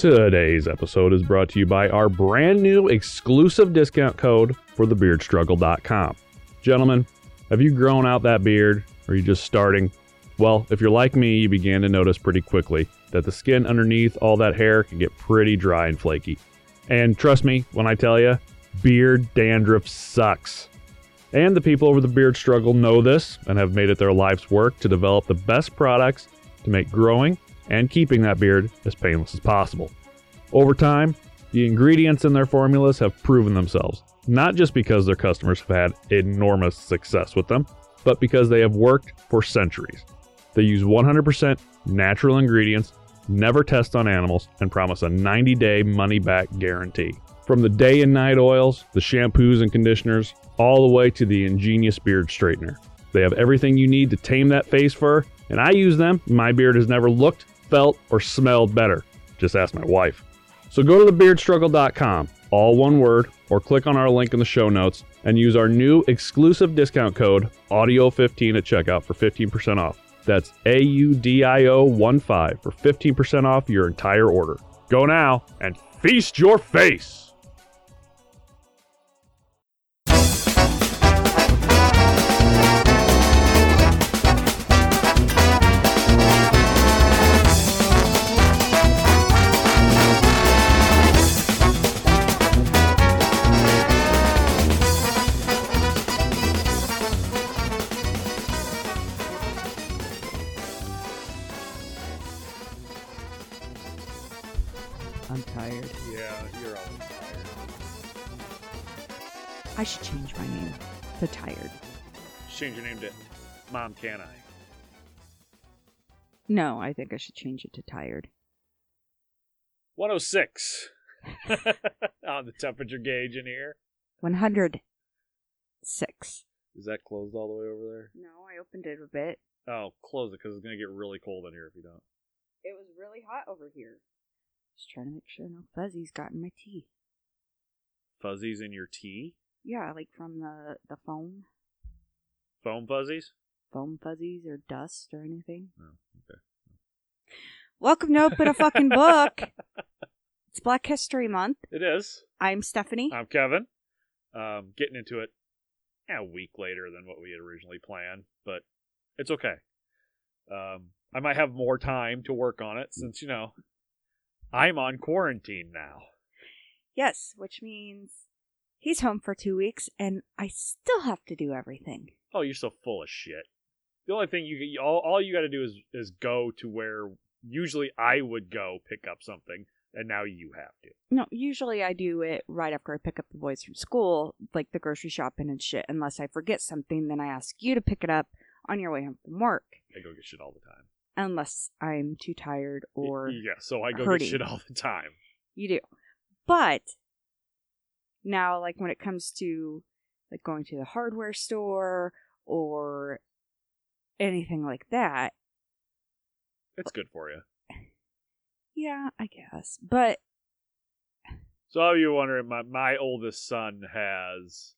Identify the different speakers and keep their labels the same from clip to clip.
Speaker 1: Today's episode is brought to you by our brand new exclusive discount code for thebeardstruggle.com. Gentlemen, have you grown out that beard? Or are you just starting? Well, if you're like me, you began to notice pretty quickly that the skin underneath all that hair can get pretty dry and flaky. And trust me when I tell you, beard dandruff sucks. And the people over the beard struggle know this and have made it their life's work to develop the best products to make growing and keeping that beard as painless as possible. Over time, the ingredients in their formulas have proven themselves, not just because their customers have had enormous success with them, but because they have worked for centuries. They use 100% natural ingredients, never test on animals, and promise a 90 day money back guarantee. From the day and night oils, the shampoos and conditioners, all the way to the ingenious beard straightener. They have everything you need to tame that face fur, and I use them. My beard has never looked, felt, or smelled better. Just ask my wife. So go to thebeardstruggle.com, all one word, or click on our link in the show notes and use our new exclusive discount code AUDIO15 at checkout for 15% off. That's A U D I O 1 5 for 15% off your entire order. Go now and feast your face!
Speaker 2: I should change my name to Tired.
Speaker 1: Change your name to Mom Can I?
Speaker 2: No, I think I should change it to Tired.
Speaker 1: 106 on the temperature gauge in here.
Speaker 2: 106.
Speaker 1: Is that closed all the way over there?
Speaker 2: No, I opened it a bit.
Speaker 1: Oh, close it because it's going to get really cold in here if you don't.
Speaker 2: It was really hot over here. Just trying to make sure no fuzzies got in my tea.
Speaker 1: Fuzzies in your tea?
Speaker 2: Yeah, like from the, the foam.
Speaker 1: Foam fuzzies?
Speaker 2: Foam fuzzies or dust or anything.
Speaker 1: Oh, okay.
Speaker 2: Welcome to Open a Fucking Book. It's Black History Month.
Speaker 1: It is.
Speaker 2: I'm Stephanie.
Speaker 1: I'm Kevin. Um, getting into it a week later than what we had originally planned, but it's okay. Um, I might have more time to work on it since, you know, I'm on quarantine now.
Speaker 2: Yes, which means he's home for two weeks and I still have to do everything.
Speaker 1: Oh, you're so full of shit. The only thing you all, all you got to do is is go to where usually I would go pick up something, and now you have to.
Speaker 2: No, usually I do it right after I pick up the boys from school, like the grocery shopping and shit. Unless I forget something, then I ask you to pick it up on your way home from work.
Speaker 1: I go get shit all the time.
Speaker 2: Unless I'm too tired or
Speaker 1: yeah, so I go
Speaker 2: hurting.
Speaker 1: get shit all the time.
Speaker 2: you do. But now, like when it comes to like going to the hardware store or anything like that,
Speaker 1: It's good for you.
Speaker 2: yeah, I guess. But
Speaker 1: So, all you wondering, my my oldest son has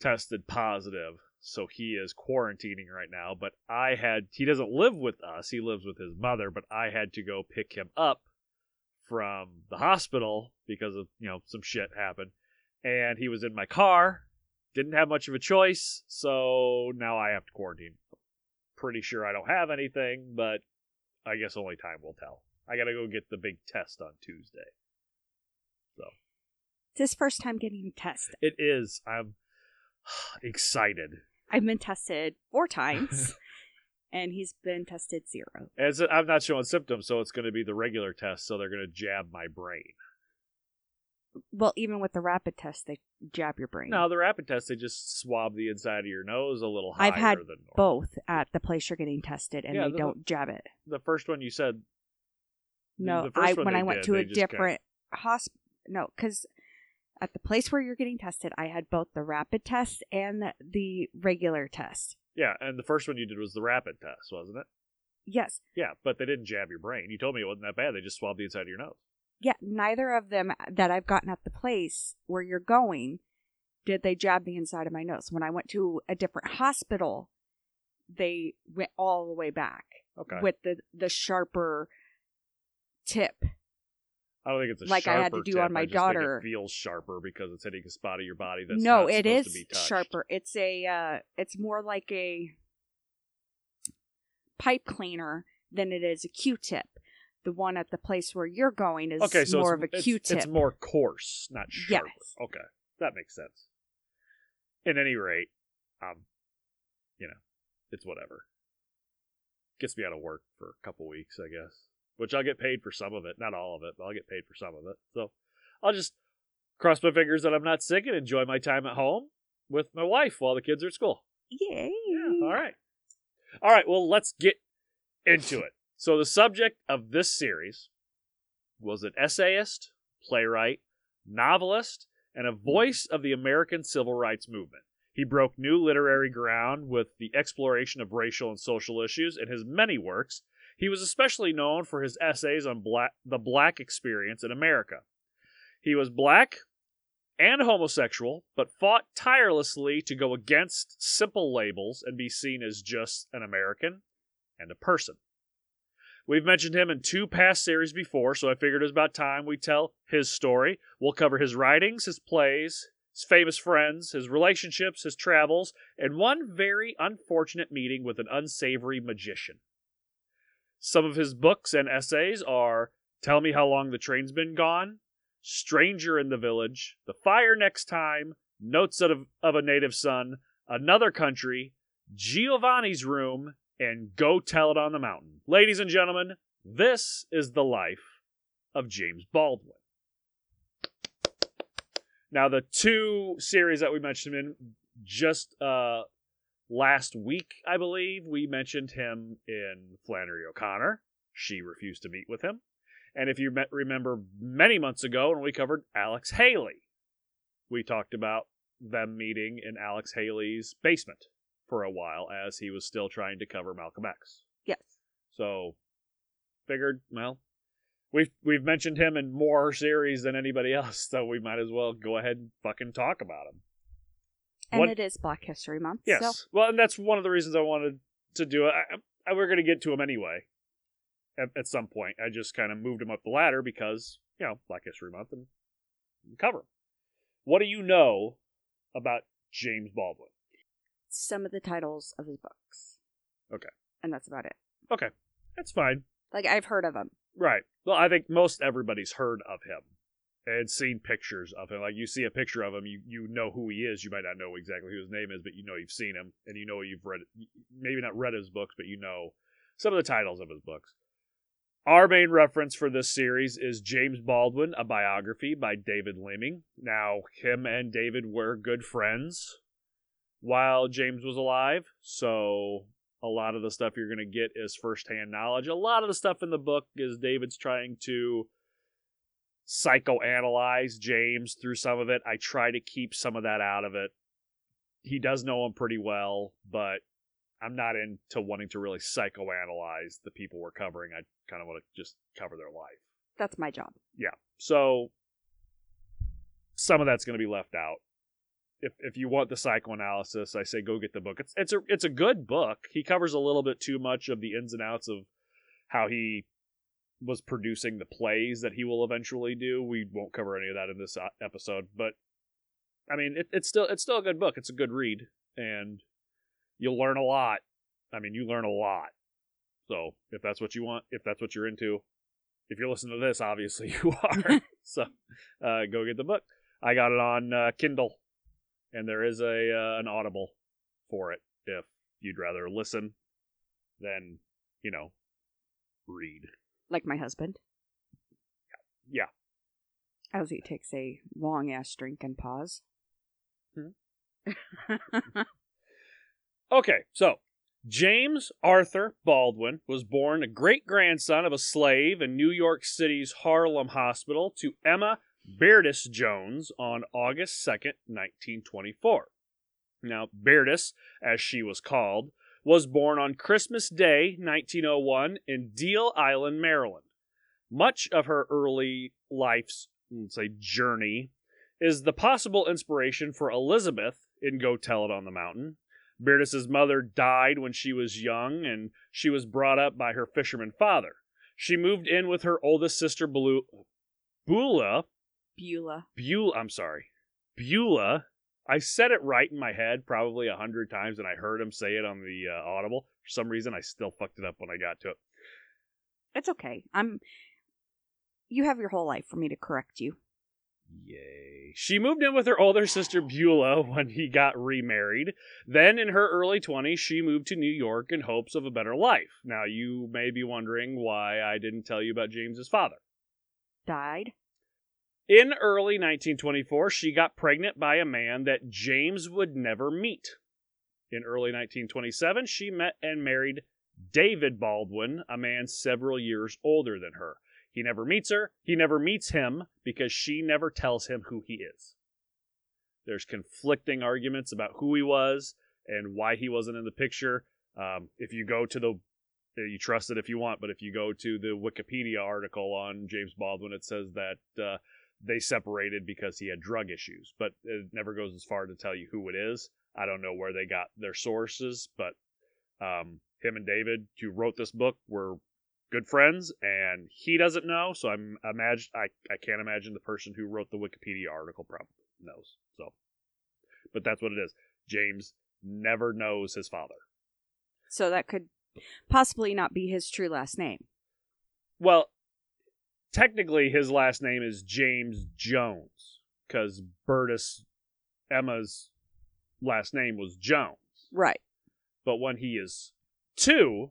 Speaker 1: tested positive, so he is quarantining right now. But I had he doesn't live with us; he lives with his mother. But I had to go pick him up from the hospital because of you know some shit happened, and he was in my car. Didn't have much of a choice, so now I have to quarantine. Pretty sure I don't have anything, but I guess only time will tell. I gotta go get the big test on Tuesday. So
Speaker 2: it's his first time getting tested.
Speaker 1: it is. I'm excited.
Speaker 2: I've been tested four times, and he's been tested zero.
Speaker 1: As I'm not showing symptoms, so it's going to be the regular test. So they're going to jab my brain.
Speaker 2: Well, even with the rapid test, they jab your brain.
Speaker 1: No, the rapid test they just swab the inside of your nose a little higher
Speaker 2: I've had
Speaker 1: than normal.
Speaker 2: both at the place you're getting tested, and
Speaker 1: Yeah,
Speaker 2: they
Speaker 1: the-
Speaker 2: don't jab it.
Speaker 1: The first one you said
Speaker 2: No,
Speaker 1: the first
Speaker 2: I
Speaker 1: one
Speaker 2: when
Speaker 1: they
Speaker 2: I went
Speaker 1: did,
Speaker 2: to
Speaker 1: they
Speaker 2: a
Speaker 1: just
Speaker 2: different hospital. No, because at the place where you're getting tested, I had both the rapid test and the, the regular test.
Speaker 1: yeah, and the first one you did was the rapid test, wasn't it?
Speaker 2: Yes,
Speaker 1: Yeah, but they didn't jab your brain. You told me it wasn't that bad. They just swabbed the inside of your nose.
Speaker 2: Yeah. Neither of them that I've gotten at the place where you're going did they jab the inside of my nose. When I went to a different hospital, they went all the way back
Speaker 1: Okay.
Speaker 2: with the the sharper tip
Speaker 1: I don't think it's a
Speaker 2: Like I had to do
Speaker 1: tip,
Speaker 2: on my daughter.
Speaker 1: Think it feels sharper because it's hitting a spot of your body that's
Speaker 2: no, it
Speaker 1: to be
Speaker 2: sharper. It's a uh it's more like a pipe cleaner than it is a Q-tip. The one at the place where you're going is
Speaker 1: Okay, so
Speaker 2: more of a Q-tip.
Speaker 1: It's more coarse, not sharper.
Speaker 2: Yes.
Speaker 1: Okay, that makes sense. At any rate, um, you know, it's whatever. Gets me out of work for a couple weeks, I guess. Which I'll get paid for some of it, not all of it, but I'll get paid for some of it. So I'll just cross my fingers that I'm not sick and enjoy my time at home with my wife while the kids are at school.
Speaker 2: Yay!
Speaker 1: Yeah, all right. All right, well, let's get into it. So, the subject of this series was an essayist, playwright, novelist, and a voice of the American civil rights movement. He broke new literary ground with the exploration of racial and social issues in his many works. He was especially known for his essays on black, the black experience in America. He was black and homosexual, but fought tirelessly to go against simple labels and be seen as just an American and a person. We've mentioned him in two past series before, so I figured it was about time we tell his story. We'll cover his writings, his plays, his famous friends, his relationships, his travels, and one very unfortunate meeting with an unsavory magician. Some of his books and essays are Tell Me How Long the Train's Been Gone, Stranger in the Village, The Fire Next Time, Notes of, of a Native Son, Another Country, Giovanni's Room, and Go Tell It on the Mountain. Ladies and gentlemen, this is the life of James Baldwin. Now, the two series that we mentioned in just uh, last week, I believe, we mentioned him in Flannery O'Connor. She refused to meet with him. And if you met, remember many months ago when we covered Alex Haley, we talked about them meeting in Alex Haley's basement for a while as he was still trying to cover Malcolm X.
Speaker 2: Yes.
Speaker 1: So figured, well, we've we've mentioned him in more series than anybody else, so we might as well go ahead and fucking talk about him.
Speaker 2: And
Speaker 1: What-
Speaker 2: it is Black History Month.
Speaker 1: Yes.
Speaker 2: So
Speaker 1: Well, and that's one of the reasons I wanted to do it. I, I, we're going to get to him anyway at, at some point. I just kind of moved him up the ladder because, you know, Black History Month and cover him. What do you know about James Baldwin?
Speaker 2: Some of the titles of his books.
Speaker 1: Okay.
Speaker 2: And that's about it.
Speaker 1: Okay, that's fine.
Speaker 2: Like I've heard of him.
Speaker 1: Right. Well, I think most everybody's heard of him and seen pictures of him. Like you see a picture of him, you you know who he is. You might not know exactly who his name is, but you know you've seen him and you know you've read maybe not read his books, but you know some of the titles of his books. Our main reference for this series is James Baldwin, a biography by David Leeming. Now, him and David were good friends while James was alive, so a lot of the stuff you're going to get is firsthand knowledge. A lot of the stuff in the book is David's trying to psychoanalyze James through some of it. I try to keep some of that out of it. He does know him pretty well, but I'm not into wanting to really psychoanalyze the people we're covering. I kind of want to just cover their life.
Speaker 2: That's my job.
Speaker 1: Yeah. So some of that's going to be left out. If if you want the psychoanalysis, I say go get the book. It's it's a it's a good book. He covers a little bit too much of the ins and outs of how he was producing the plays that he will eventually do. We won't cover any of that in this uh, episode, but I mean, it, it's still it's still a good book. It's a good read, and you'll learn a lot. I mean, you learn a lot. So if that's what you want, if that's what you're into, if you're listening to this, obviously you are. so uh, go get the book. I got it on uh, Kindle, and there is a uh, an Audible for it if you'd rather listen than you know read.
Speaker 2: Like my husband.
Speaker 1: Yeah.
Speaker 2: As he takes a long ass drink and pause.
Speaker 1: Okay, so James Arthur Baldwin was born a great grandson of a slave in New York City's Harlem Hospital to Emma Berdis Jones on August 2nd, 1924. Now, Berdis, as she was called, was born on Christmas Day, 1901, in Deal Island, Maryland. Much of her early life's, let's say, journey is the possible inspiration for Elizabeth in Go Tell It on the Mountain. Berdis's mother died when she was young, and she was brought up by her fisherman father. She moved in with her oldest sister, Blue, Beulah,
Speaker 2: Beulah.
Speaker 1: I'm sorry, Beulah. I said it right in my head probably a hundred times, and I heard him say it on the uh, Audible. For some reason, I still fucked it up when I got to it.
Speaker 2: It's okay. I'm. You have your whole life for me to correct you.
Speaker 1: Yay. She moved in with her older sister Beulah when he got remarried. Then, in her early 20s, she moved to New York in hopes of a better life. Now, you may be wondering why I didn't tell you about James's father.
Speaker 2: Died.
Speaker 1: In early 1924, she got pregnant by a man that James would never meet. In early 1927, she met and married David Baldwin, a man several years older than her. He never meets her, he never meets him because she never tells him who he is. There's conflicting arguments about who he was and why he wasn't in the picture. Um, if you go to the you trust it if you want, but if you go to the Wikipedia article on James Baldwin, it says that uh, they separated because he had drug issues, but it never goes as far to tell you who it is. I don't know where they got their sources, but um, him and David, who wrote this book, were good friends, and he doesn't know. So I'm imagine I I can't imagine the person who wrote the Wikipedia article probably knows. So, but that's what it is. James never knows his father.
Speaker 2: So that could possibly not be his true last name.
Speaker 1: Well, technically, his last name is James Jones because Berdis Emma's last name was Jones.
Speaker 2: Right.
Speaker 1: But when he is two,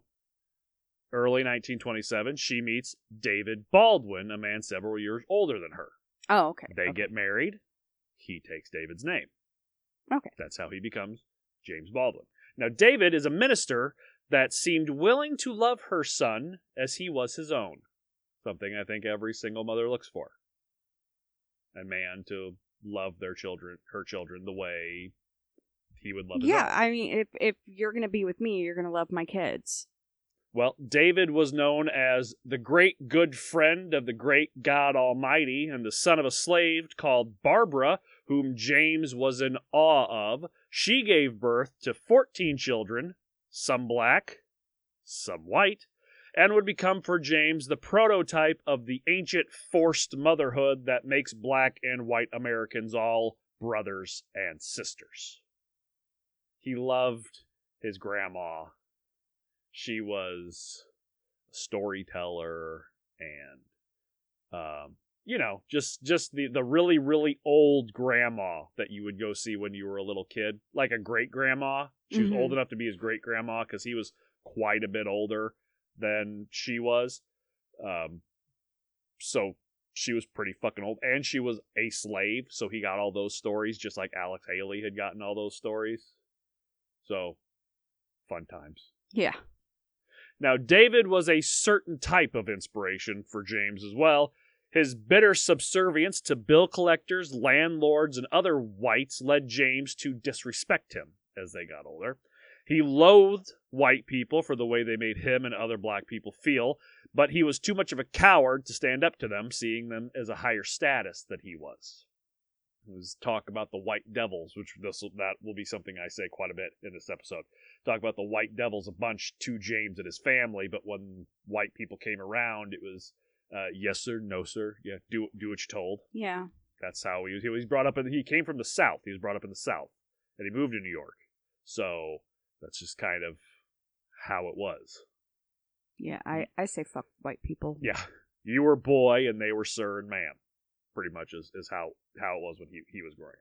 Speaker 1: early 1927, she meets David Baldwin, a man several years older than her.
Speaker 2: Oh, okay.
Speaker 1: They
Speaker 2: okay.
Speaker 1: get married. He takes David's name.
Speaker 2: Okay.
Speaker 1: That's how he becomes James Baldwin. Now, David is a minister that seemed willing to love her son as he was his own. Something I think every single mother looks for. A man to love their children, her children, the way he would love
Speaker 2: Yeah. I mean, if if you're gonna be with me, you're gonna love my kids.
Speaker 1: Well, David was known as the great good friend of the great God Almighty and the son of a slave called Barbara, whom James was in awe of. She gave birth to 14 children, some black, some white, and would become for James the prototype of the ancient forced motherhood that makes black and white Americans all brothers and sisters. He loved his grandma she was a storyteller and um, you know just just the the really really old grandma that you would go see when you were a little kid like a great grandma she was
Speaker 2: Mhm.
Speaker 1: old enough to be his great grandma because he was quite a bit older than she was um, so she was pretty fucking old and she was a slave so he got all those stories just like alex haley had gotten all those stories so fun times
Speaker 2: Yeah.
Speaker 1: now, David was a certain type of inspiration for James as well. His bitter subservience to bill collectors, landlords, and other whites led James to disrespect him as they got older. He loathed white people for the way they made him and other black people feel, but he was too much of a coward to stand up to them, seeing them as a higher status than he was. Was talk about the white devils, which this that will be something I say quite a bit in this episode talk about the white devils a bunch to James and his family, but when white people came around, it was uh, yes sir, no sir, yeah, do do what you're told.
Speaker 2: Yeah.
Speaker 1: That's how he was. He was brought up in. He came from the South. He was brought up in the South, and he moved to New York. So that's just kind of how it was.
Speaker 2: Yeah. I I say fuck white people.
Speaker 1: Yeah, you were boy, and they were sir and ma'am. Pretty much is, is how how it was when he he was growing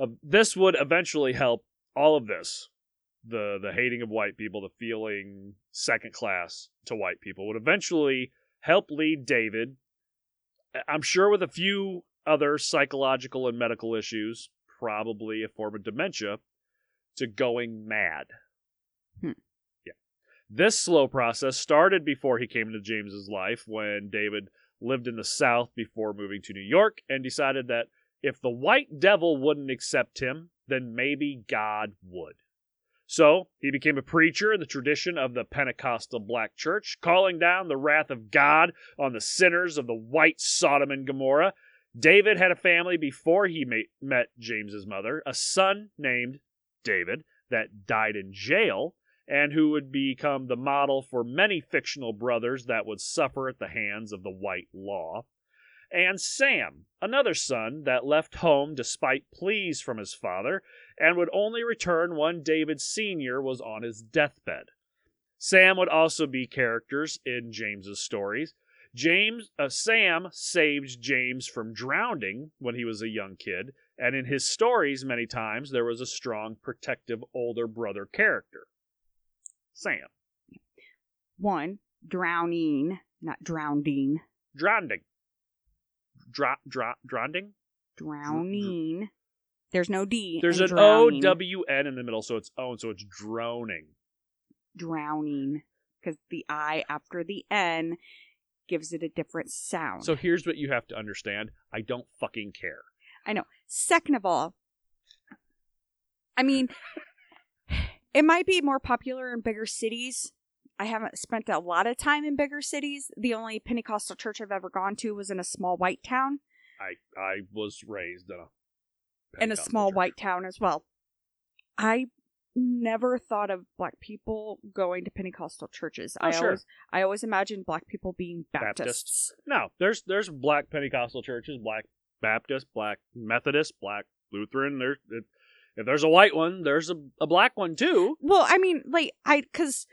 Speaker 1: up. Uh, this would eventually help all of this the the hating of white people, the feeling second class to white people would eventually help lead David. I'm sure with a few other psychological and medical issues, probably a form of dementia, to going mad.
Speaker 2: Hmm.
Speaker 1: Yeah. This slow process started before he came into James's life when David lived in the South before moving to New York and decided that if the white devil wouldn't accept him, then maybe God would. So he became a preacher in the tradition of the Pentecostal black church, calling down the wrath of God on the sinners of the white Sodom and Gomorrah. David had a family before he met James's mother, a son named David that died in jail and who would become the model for many fictional brothers that would suffer at the hands of the white law. and Sam, another son that left home despite pleas from his father and would only return when David Sr. was on his deathbed. Sam would also be characters in James's stories. James uh, Sam saved James from drowning when he was a young kid, and in his stories many times there was a strong protective older brother character. Sam.
Speaker 2: One, drowning, not drowning.
Speaker 1: Drowning. Dra- dra- drowning?
Speaker 2: Drowning. There's no D.
Speaker 1: There's an O
Speaker 2: drowning.
Speaker 1: W N in the middle, so it's own, so it's droning.
Speaker 2: Drowning. Because the I after the N gives it a different sound.
Speaker 1: So here's what you have to understand. I don't fucking care.
Speaker 2: Second of all, I mean, it might be more popular in bigger cities. I haven't spent a lot of time in bigger cities. The only Pentecostal church I've ever gone to was in a small white town,
Speaker 1: I I was raised in a
Speaker 2: in a small
Speaker 1: church.
Speaker 2: white town as well. I never thought of black people going to Pentecostal churches.
Speaker 1: Oh,
Speaker 2: I
Speaker 1: sure.
Speaker 2: always I always imagined black people being
Speaker 1: Baptist.
Speaker 2: Baptists.
Speaker 1: No, there's there's black Pentecostal churches, black Baptist, black Methodist, black Lutheran. There's if, if there's a white one, there's a, a black one too.
Speaker 2: Well, I mean, like I cuz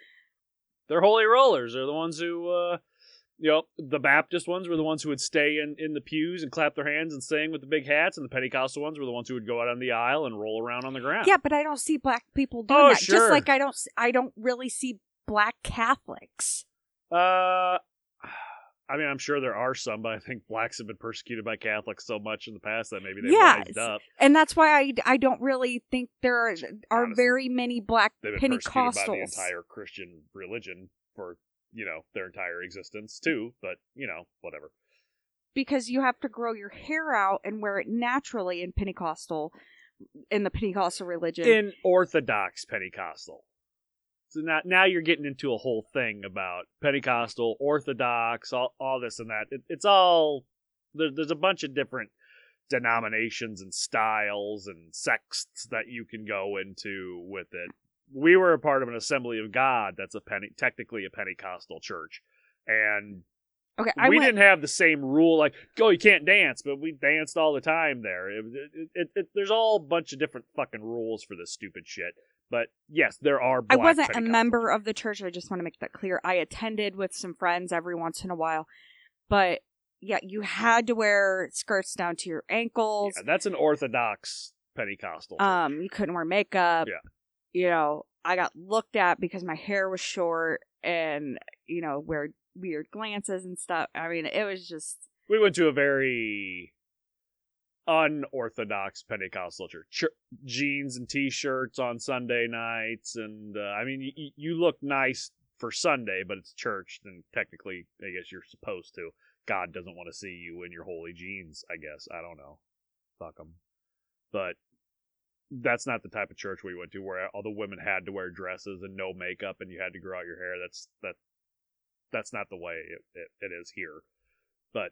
Speaker 1: They're holy rollers. They're the ones who, uh, you know, the Baptist ones were the ones who would stay in, in the pews and clap their hands and sing with the big hats, and the Pentecostal ones were the ones who would go out on the aisle and roll around on the ground.
Speaker 2: Yeah, but I don't see black people doing
Speaker 1: Oh,
Speaker 2: that.
Speaker 1: sure.
Speaker 2: Just like I don't, I don't really see black Catholics.
Speaker 1: Uh, I mean, I'm sure there are some, but I think blacks have been persecuted by Catholics so much in the past that maybe they've
Speaker 2: Yes.
Speaker 1: wised up.
Speaker 2: And that's why I, I don't really think there are, are
Speaker 1: Honestly,
Speaker 2: very many black
Speaker 1: They've been persecuted by the
Speaker 2: Pentecostals.
Speaker 1: entire Christian religion for you know their entire existence too. But you know, whatever.
Speaker 2: because you have to grow your hair out and wear it naturally in Pentecostal, in the Pentecostal religion.
Speaker 1: in Orthodox Pentecostal. So now, now you're getting into a whole thing about Pentecostal, Orthodox, all, all this and that. It, it's all there, there's a bunch of different denominations and styles and sects that you can go into with it. We were a part of an Assembly of God that's a Pente- technically a Pentecostal church, and
Speaker 2: okay, I
Speaker 1: we
Speaker 2: went,
Speaker 1: didn't have the same rule like go you can't dance but we danced all the time there it, it, it, it, there's all a bunch of different fucking rules for this stupid shit but yes there are
Speaker 2: I wasn't a member of the church. I just want to make that clear. I attended with some friends every once in a while, but yeah, you had to wear skirts down to your ankles.
Speaker 1: yeah, that's an orthodox pentecostal church.
Speaker 2: Um, you couldn't wear makeup.
Speaker 1: Yeah.
Speaker 2: You know, I got looked at because my hair was short and, you know, wear weird glances and stuff. I mean, it was just
Speaker 1: we went to a very unorthodox pentecostal church. Chur- jeans and t-shirts on sunday nights and uh, i mean y- you look nice for sunday but it's church and technically i guess you're supposed to. God doesn't want to see you in your holy jeans i guess. I don't know. Fuck them but that's not the type of church we went to where all the women had to wear dresses and no makeup and you had to grow out your hair. That's that that's not the way it, it, it is here but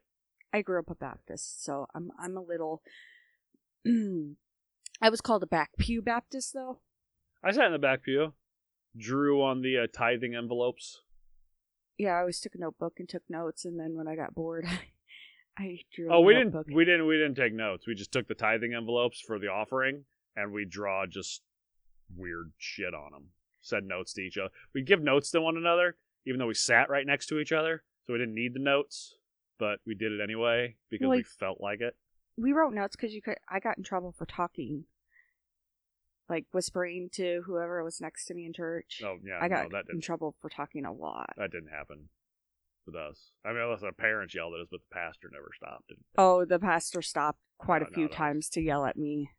Speaker 2: I grew up a Baptist, so I'm I'm a little I was called a back pew Baptist though.
Speaker 1: I sat in the back pew, drew on the uh, tithing envelopes.
Speaker 2: Yeah, I always took a notebook and took notes and then when I got bored I drew
Speaker 1: Oh, we
Speaker 2: notebook.
Speaker 1: didn't. We didn't. We didn't take notes. We just took the tithing envelopes for the offering, and we draw just weird shit on them. Said notes to each other. We give notes to one another, even though we sat right next to each other, so we didn't need the notes, but we did it anyway because we felt like it.
Speaker 2: we wrote notes because you could. I got in trouble for talking, like whispering to whoever was next to me in church.
Speaker 1: Oh yeah,
Speaker 2: I got
Speaker 1: no, that
Speaker 2: in
Speaker 1: didn't.
Speaker 2: trouble for talking a lot.
Speaker 1: That didn't happen with us. I mean, unless our parents yelled at us, but the pastor never stopped. And
Speaker 2: Oh, the pastor stopped quite
Speaker 1: No,
Speaker 2: a few
Speaker 1: no.
Speaker 2: times to yell at me.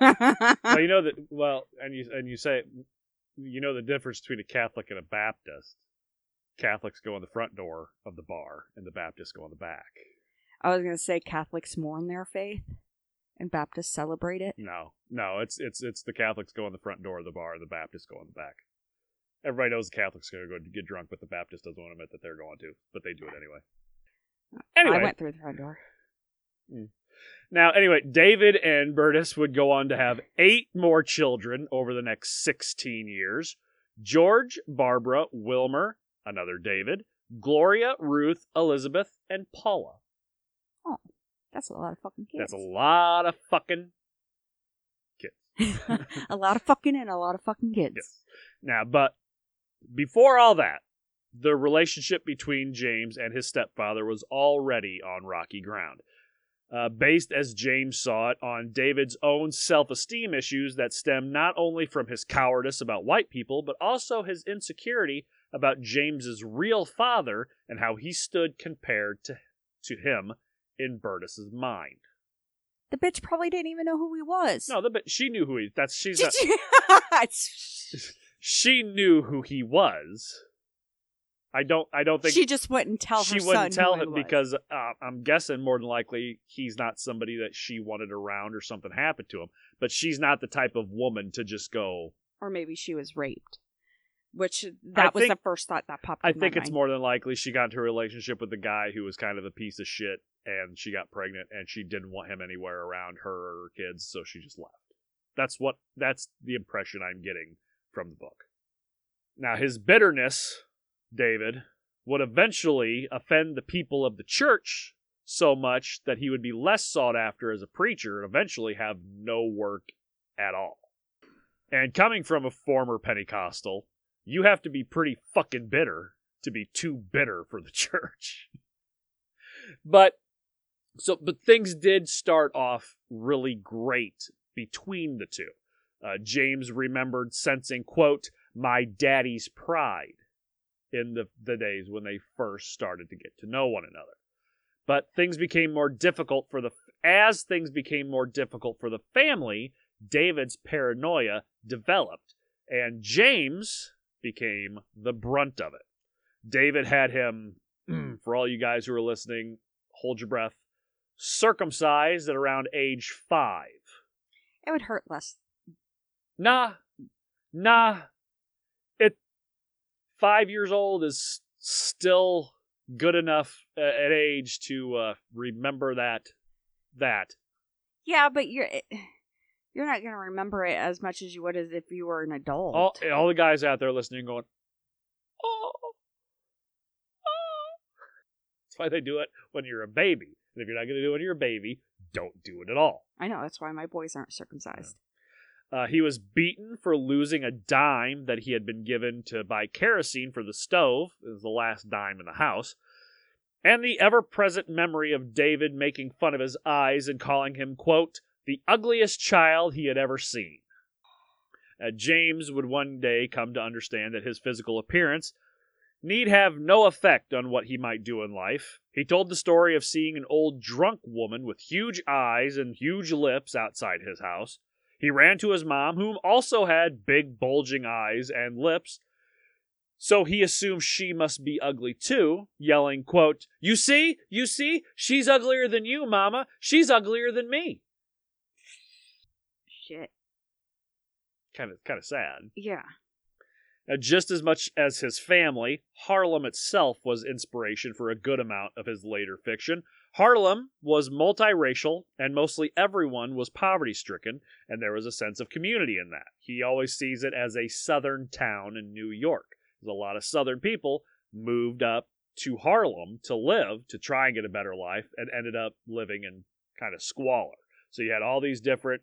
Speaker 1: well, you know that. Well, and you and you say, you know the difference between a Catholic and a Baptist. Catholics go in the front door of the bar, and the Baptists go in the back.
Speaker 2: I was gonna say Catholics mourn their faith, and Baptists celebrate it.
Speaker 1: No, no, it's it's it's the Catholics go in the front door of the bar, the Baptists go in the back. Everybody knows the Catholics are going to go get drunk, but the Baptist doesn't want to admit that they're going to, but they do it anyway. Anyway,
Speaker 2: I went through the front door. Hmm.
Speaker 1: Now, anyway, David and Berdis would go on to have eight more children over the next 16 years George, Barbara, Wilmer, another David, Gloria, Ruth, Elizabeth, and Paula.
Speaker 2: Oh, That's a lot of fucking kids.
Speaker 1: That's a lot of fucking kids.
Speaker 2: a lot of fucking and a lot of fucking kids.
Speaker 1: Yes. Now, but before all that, the relationship between James and his stepfather was already on rocky ground. Uh, based as James saw it on David's own self esteem issues that stem not only from his cowardice about white people, but also his insecurity about James's real father and how he stood compared to, to him in Berdis's mind.
Speaker 2: The bitch probably didn't even know who he was.
Speaker 1: No, the bitch, she knew who he. That's she's.
Speaker 2: Did
Speaker 1: Not,
Speaker 2: you?
Speaker 1: she knew who he was. I don't. I don't think
Speaker 2: she just wouldn't tell
Speaker 1: she wouldn't tell him because uh, I'm guessing more than likely he's not somebody that she wanted around or something happened to him. But she's not the type of woman to just go.
Speaker 2: or maybe she was raped. Which that was
Speaker 1: think-
Speaker 2: the first thought that popped.
Speaker 1: I
Speaker 2: in my
Speaker 1: think it's
Speaker 2: mind.
Speaker 1: more than likely she got into a relationship with a guy who was kind of a piece of shit, and she got pregnant, and she didn't want him anywhere around her or her kids, so she just left. That's what. That's the impression I'm getting from the book. Now his bitterness, David, would eventually offend the people of the church so much that he would be less sought after as a preacher and eventually have no work at all. And coming from a former Pentecostal, you have to be pretty fucking bitter to be too bitter for the church. but so but things did start off really great between the two. Uh, James remembered sensing, quote, my daddy's pride in the, the days when they first started to get to know one another. But things became more difficult for the as things became more difficult for the family, David's paranoia developed, and James became the brunt of it. David had him, mm. for all you guys who are listening, hold your breath, circumcised at around age five.
Speaker 2: It would hurt less.
Speaker 1: Nah, nah. Five years old is still good enough uh, at age to uh, remember that. That
Speaker 2: Yeah, but you're you're not gonna remember it as much as you would as if you were an adult.
Speaker 1: all all the guys out there listening going, oh, oh. That's why they do it when you're a baby. And if you're not going to do it when you're a baby, don't do it at all.
Speaker 2: I know that's why my boys aren't circumcised.
Speaker 1: Uh, he was beaten for losing a dime that he had been given to buy kerosene for the stove. It was the last dime in the house. And the ever present memory of David making fun of his eyes and calling him, quote, the ugliest child he had ever seen. Uh, James would one day come to understand that his physical appearance need have no effect on what he might do in life. He told the story of seeing an old drunk woman with huge eyes and huge lips outside his house. He ran to his mom, whom also had big bulging eyes and lips. So he assumed she must be ugly too, yelling, quote, You see, you see, she's uglier than you, mama. She's uglier than me.
Speaker 2: Shit.
Speaker 1: Kind of kind of sad.
Speaker 2: Yeah.
Speaker 1: Now, just as much as his family, Harlem itself was inspiration for a good amount of his later fiction. Harlem was multiracial, and mostly everyone was poverty stricken, and there was a sense of community in that. He always sees it as a southern town in New York. There's a lot of southern people moved up to Harlem to live, to try and get a better life, and ended up living in kind of squalor. So you had all these different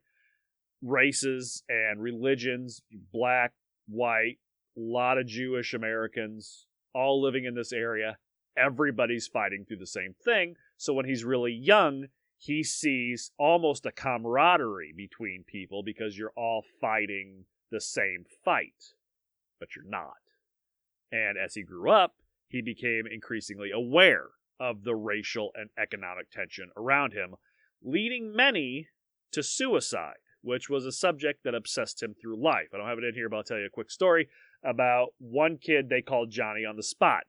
Speaker 1: races and religions black, white, a lot of Jewish Americans all living in this area. Everybody's fighting through the same thing. So when he's really young, he sees almost a camaraderie between people because you're all fighting the same fight, but you're not. And as he grew up, he became increasingly aware of the racial and economic tension around him, leading many to suicide, which was a subject that obsessed him through life. I don't have it in here, but I'll tell you a quick story about one kid they called Johnny on the spot.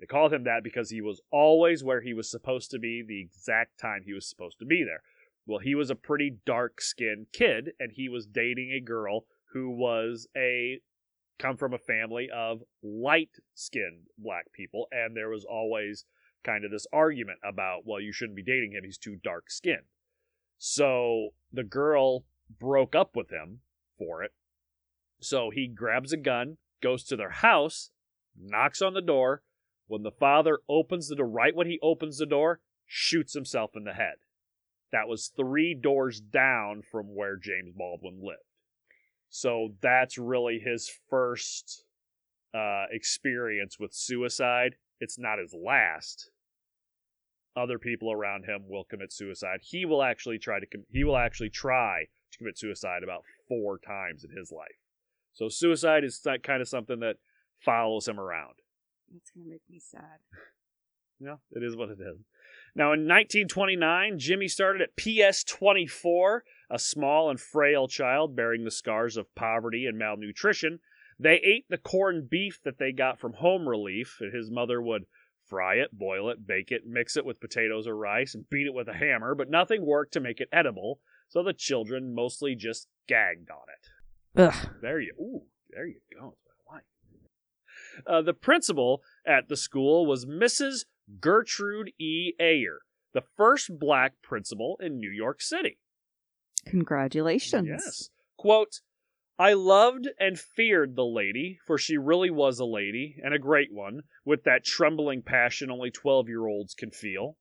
Speaker 1: They called him that because he was always where he was supposed to be the exact time he was supposed to be there. Well, he was a pretty dark skinned kid, and he was dating a girl who was a come from a family of light skinned black people, and there was always kind of this argument about, well, you shouldn't be dating him, he's too dark skinned. So the girl broke up with him for it. So he grabs a gun, goes to their house, knocks on the door. When the father opens the door, right when he opens the door, shoots himself in the head. that was three doors down from where James Baldwin lived. So that's really his first uh, experience with suicide. It's not his last. Other people around him will commit suicide. He will actually try to com- he will actually try to commit suicide about four times in his life. So suicide is kind of something that follows him around.
Speaker 2: That's gonna make me sad.
Speaker 1: Yeah, it is what it is. Now, in 1929, Jimmy started at PS 24, a small and frail child bearing the scars of poverty and malnutrition. They ate the corned beef that they got from Home Relief, and his mother would fry it, boil it, bake it, mix it with potatoes or rice, and beat it with a hammer, but nothing worked to make it edible, so the children mostly just gagged on it.
Speaker 2: Ugh.
Speaker 1: There you, ooh, there you go. That's what I like. Uh, the principal at the school was Mrs. Gertrude E. Ayer, the first black principal in New York City.
Speaker 2: Congratulations.
Speaker 1: Yes. Quote, I loved and feared the lady, for she really was a lady, and a great one, with that trembling passion only 12 year olds can feel.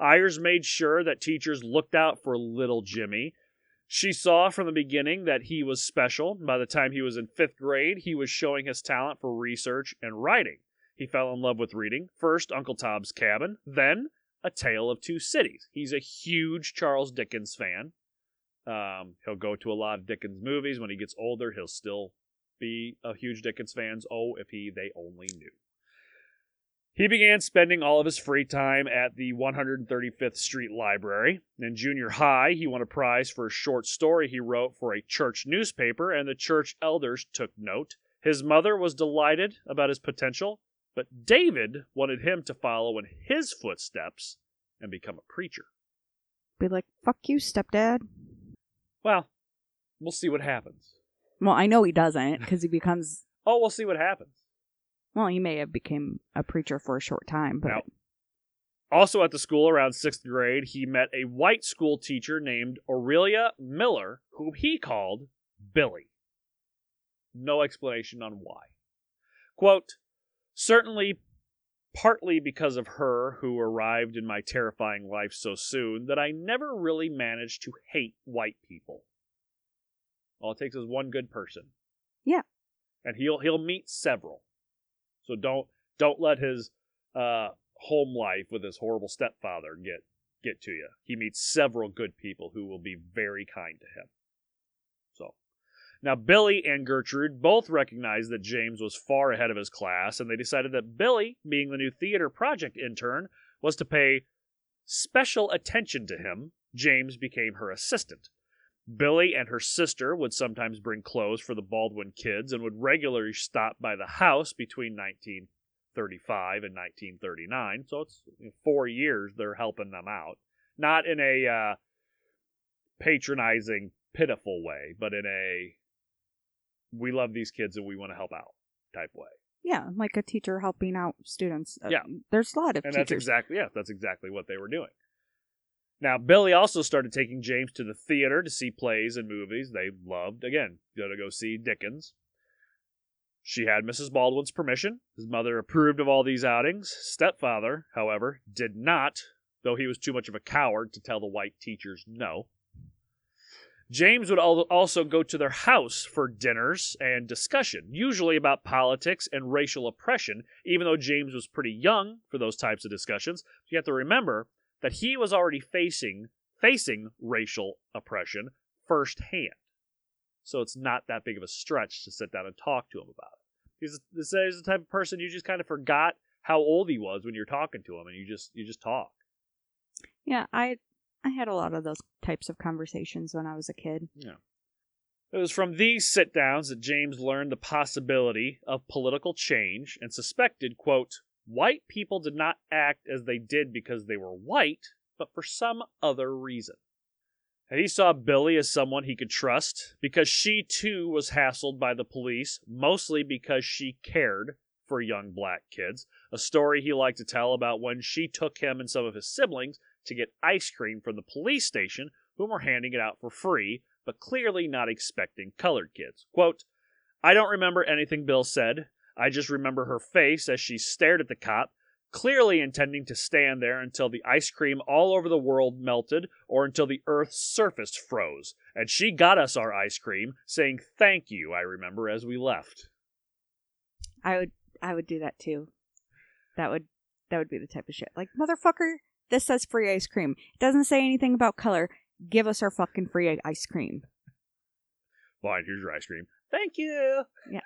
Speaker 1: Ayers made sure that teachers looked out for little Jimmy. She saw from the beginning that he was special. By the time he was in fifth grade, he was showing his talent for research and writing. He fell in love with reading. First, Uncle Tom's Cabin, then A Tale of Two Cities. He's a huge Charles Dickens fan. Um, he'll go to a lot of Dickens movies. When he gets older, he'll still be a huge Dickens fan. Oh, if he they only knew. He began spending all of his free time at the 135th Street Library. In junior high, he won a prize for a short story he wrote for a church newspaper, and the church elders took note. His mother was delighted about his potential, but David wanted him to follow in his footsteps and become a preacher.
Speaker 2: Be like, fuck you, stepdad.
Speaker 1: Well, we'll see what happens.
Speaker 2: Well, I know he doesn't because he becomes.
Speaker 1: Oh, we'll see what happens.
Speaker 2: Well, he may have became a preacher for a short time, but
Speaker 1: Now, Also at the school around sixth grade, he met a white school teacher named Orilla Miller, whom he called Billy. No explanation on why. Quote, certainly partly because of her who arrived in my terrifying life so soon that I never really managed to hate white people. All it takes is one good person.
Speaker 2: Yeah.
Speaker 1: And he'll he'll meet several. So don't don't let his uh, home life with his horrible stepfather get get to you. He meets several good people who will be very kind to him. So now Billy and Gertrude both recognized that James was far ahead of his class, and they decided that Billy, being the new theater project intern, was to pay special attention to him. James became her assistant. Billy and her sister would sometimes bring clothes for the Baldwin kids and would regularly stop by the house between 1935 and 1939. So it's four years they're helping them out. Not in a uh, patronizing, pitiful way, but in a we love these kids and we want to help out type way.
Speaker 2: yeah, like a teacher helping out students. Uh,
Speaker 1: Yeah.
Speaker 2: there's a lot of
Speaker 1: And
Speaker 2: teachers.
Speaker 1: that's exactly yeah, that's exactly what they were doing. Now, Billy also started taking James to the theater to see plays and movies they loved. Again, go to go see Dickens. She had Mrs. Baldwin's permission. His mother approved of all these outings. Stepfather, however, did not, though he was too much of a coward to tell the white teachers no. James would also go to their house for dinners and discussion, usually about politics and racial oppression, even though James was pretty young for those types of discussions. You have to remember that he was already facing facing racial oppression firsthand. So it's not that big of a stretch to sit down and talk to him about it. He's this is the type of person you just kind of forgot how old he was when you're talking to him and you just you just talk.
Speaker 2: yeah, I I had a lot of those types of conversations when I was a kid. Yeah.
Speaker 1: It was from these sit downs that James learned the possibility of political change and suspected, quote, white people did not act as they did because they were white, but for some other reason. And he saw Billy as someone he could trust because she too was hassled by the police, mostly because she cared for young black kids. A story he liked to tell about when she took him and some of his siblings to get ice cream from the police station, whom were handing it out for free, but clearly not expecting colored kids. Quote, I don't remember anything Bill said. I just remember her face as she stared at the cop, clearly intending to stand there until the ice cream all over the world melted or until the Earth's surface froze. And she got us our ice cream, saying thank you, I remember, as we left.
Speaker 2: I would I would do that too. That would that would be the type of shit. Like motherfucker, this says free ice cream. It doesn't say anything about color. Give us our fucking free ice cream.
Speaker 1: Fine, here's your ice cream. Thank you.
Speaker 2: Yeah.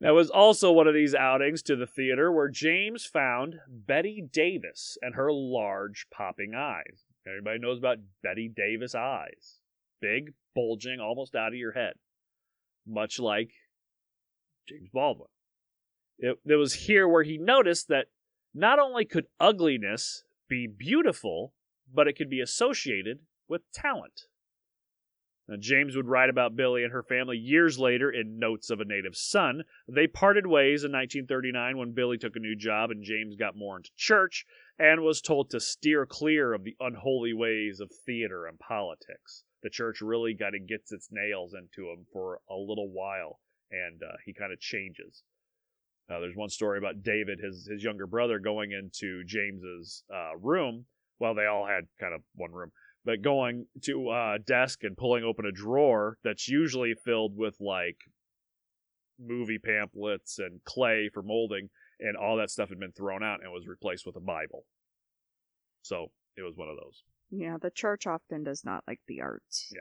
Speaker 1: That was also one of these outings to the theater where James found Bette Davis and her large popping eyes. Everybody knows about Bette Davis eyes. Big, bulging, almost out of your head. Much like James Baldwin. It, it was here where he noticed that not only could ugliness be beautiful, but it could be associated with talent. Now, James would write about Billy and her family years later in Notes of a Native Son. They parted ways in 1939 when Billy took a new job and James got more into church and was told to steer clear of the unholy ways of theater and politics. The church really kind of gets its nails into him for a little while, and uh, he kind of changes. Uh, there's one story about David, his his younger brother, going into James's uh, room. Well, they all had kind of one room but going to a desk and pulling open a drawer that's usually filled with like movie pamphlets and clay for molding and all that stuff had been thrown out and was replaced with a bible so it was one of those
Speaker 2: Yeah, the church often does not like the arts.
Speaker 1: Yeah.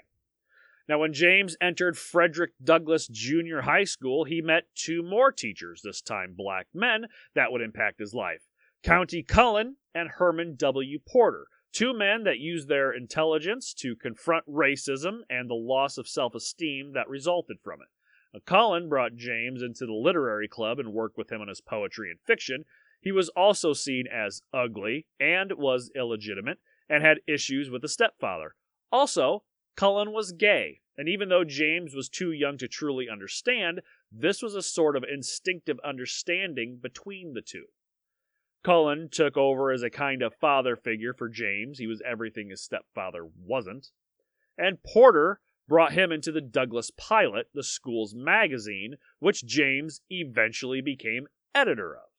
Speaker 1: now when james entered frederick douglass junior high school he met two more teachers this time black men that would impact his life countee cullen and herman w porter Two men that used their intelligence to confront racism and the loss of self esteem that resulted from it. Uh, now, Cullen brought James into the literary club and worked with him on his poetry and fiction. He was also seen as ugly and was illegitimate and had issues with the stepfather. Also, Cullen was gay, and even though James was too young to truly understand, this was a sort of instinctive understanding between the two. Cullen took over as a kind of father figure for James. He was everything his stepfather wasn't. And Porter brought him into the Douglass Pilot, the school's magazine, which James eventually became editor of.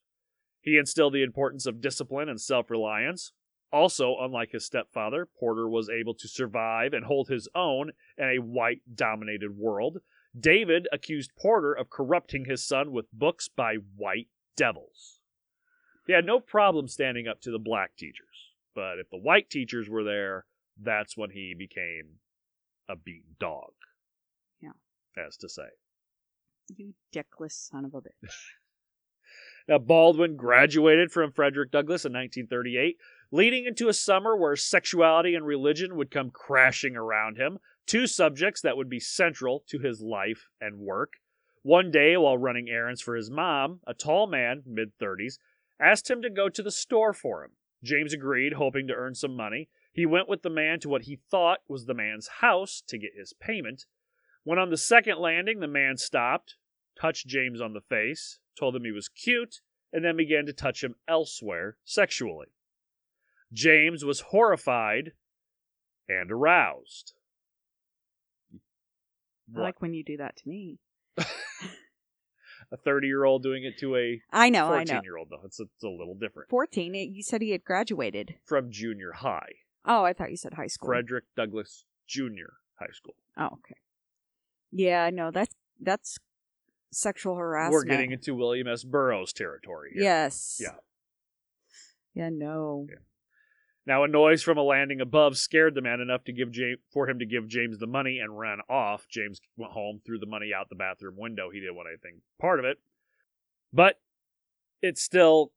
Speaker 1: He instilled the importance of discipline and self reliance. Also, unlike his stepfather, Porter was able to survive and hold his own in a white dominated world. David accused Porter of corrupting his son with books by white devils. He had no problem standing up to the black teachers, but if the white teachers were there, that's when he became a beaten dog.
Speaker 2: Yeah.
Speaker 1: As to say.
Speaker 2: You dickless son of a bitch.
Speaker 1: Now, Baldwin graduated from Frederick Douglass in 1938, leading into a summer where sexuality and religion would come crashing around him, two subjects that would be central to his life and work. One day, while running errands for his mom, a tall man, mid 30s, asked him to go to the store for him. James agreed, hoping to earn some money. He went with the man to what he thought was the man's house to get his payment. When on the second landing, the man stopped, touched James on the face, told him he was cute, and then began to touch him elsewhere sexually. James was horrified and aroused.
Speaker 2: I like when you do that to me.
Speaker 1: a 30 year old doing it to a
Speaker 2: I know, I
Speaker 1: 14
Speaker 2: know.
Speaker 1: year old, though. It's, it's a little different.
Speaker 2: 14, eh, you said he had graduated.
Speaker 1: From junior high.
Speaker 2: Oh, I thought you said high school.
Speaker 1: Frederick Douglass Junior High School.
Speaker 2: Oh, okay. Yeah, no, that's that's sexual harassment.
Speaker 1: We're getting into William S. Burroughs territory here.
Speaker 2: Yes.
Speaker 1: Yeah.
Speaker 2: Yeah, no.
Speaker 1: Yeah. Now, a noise from a landing above scared the man enough to give James, for him to give James the money and ran off. James went home, threw the money out the bathroom window. He didn't want anything part of it, but it still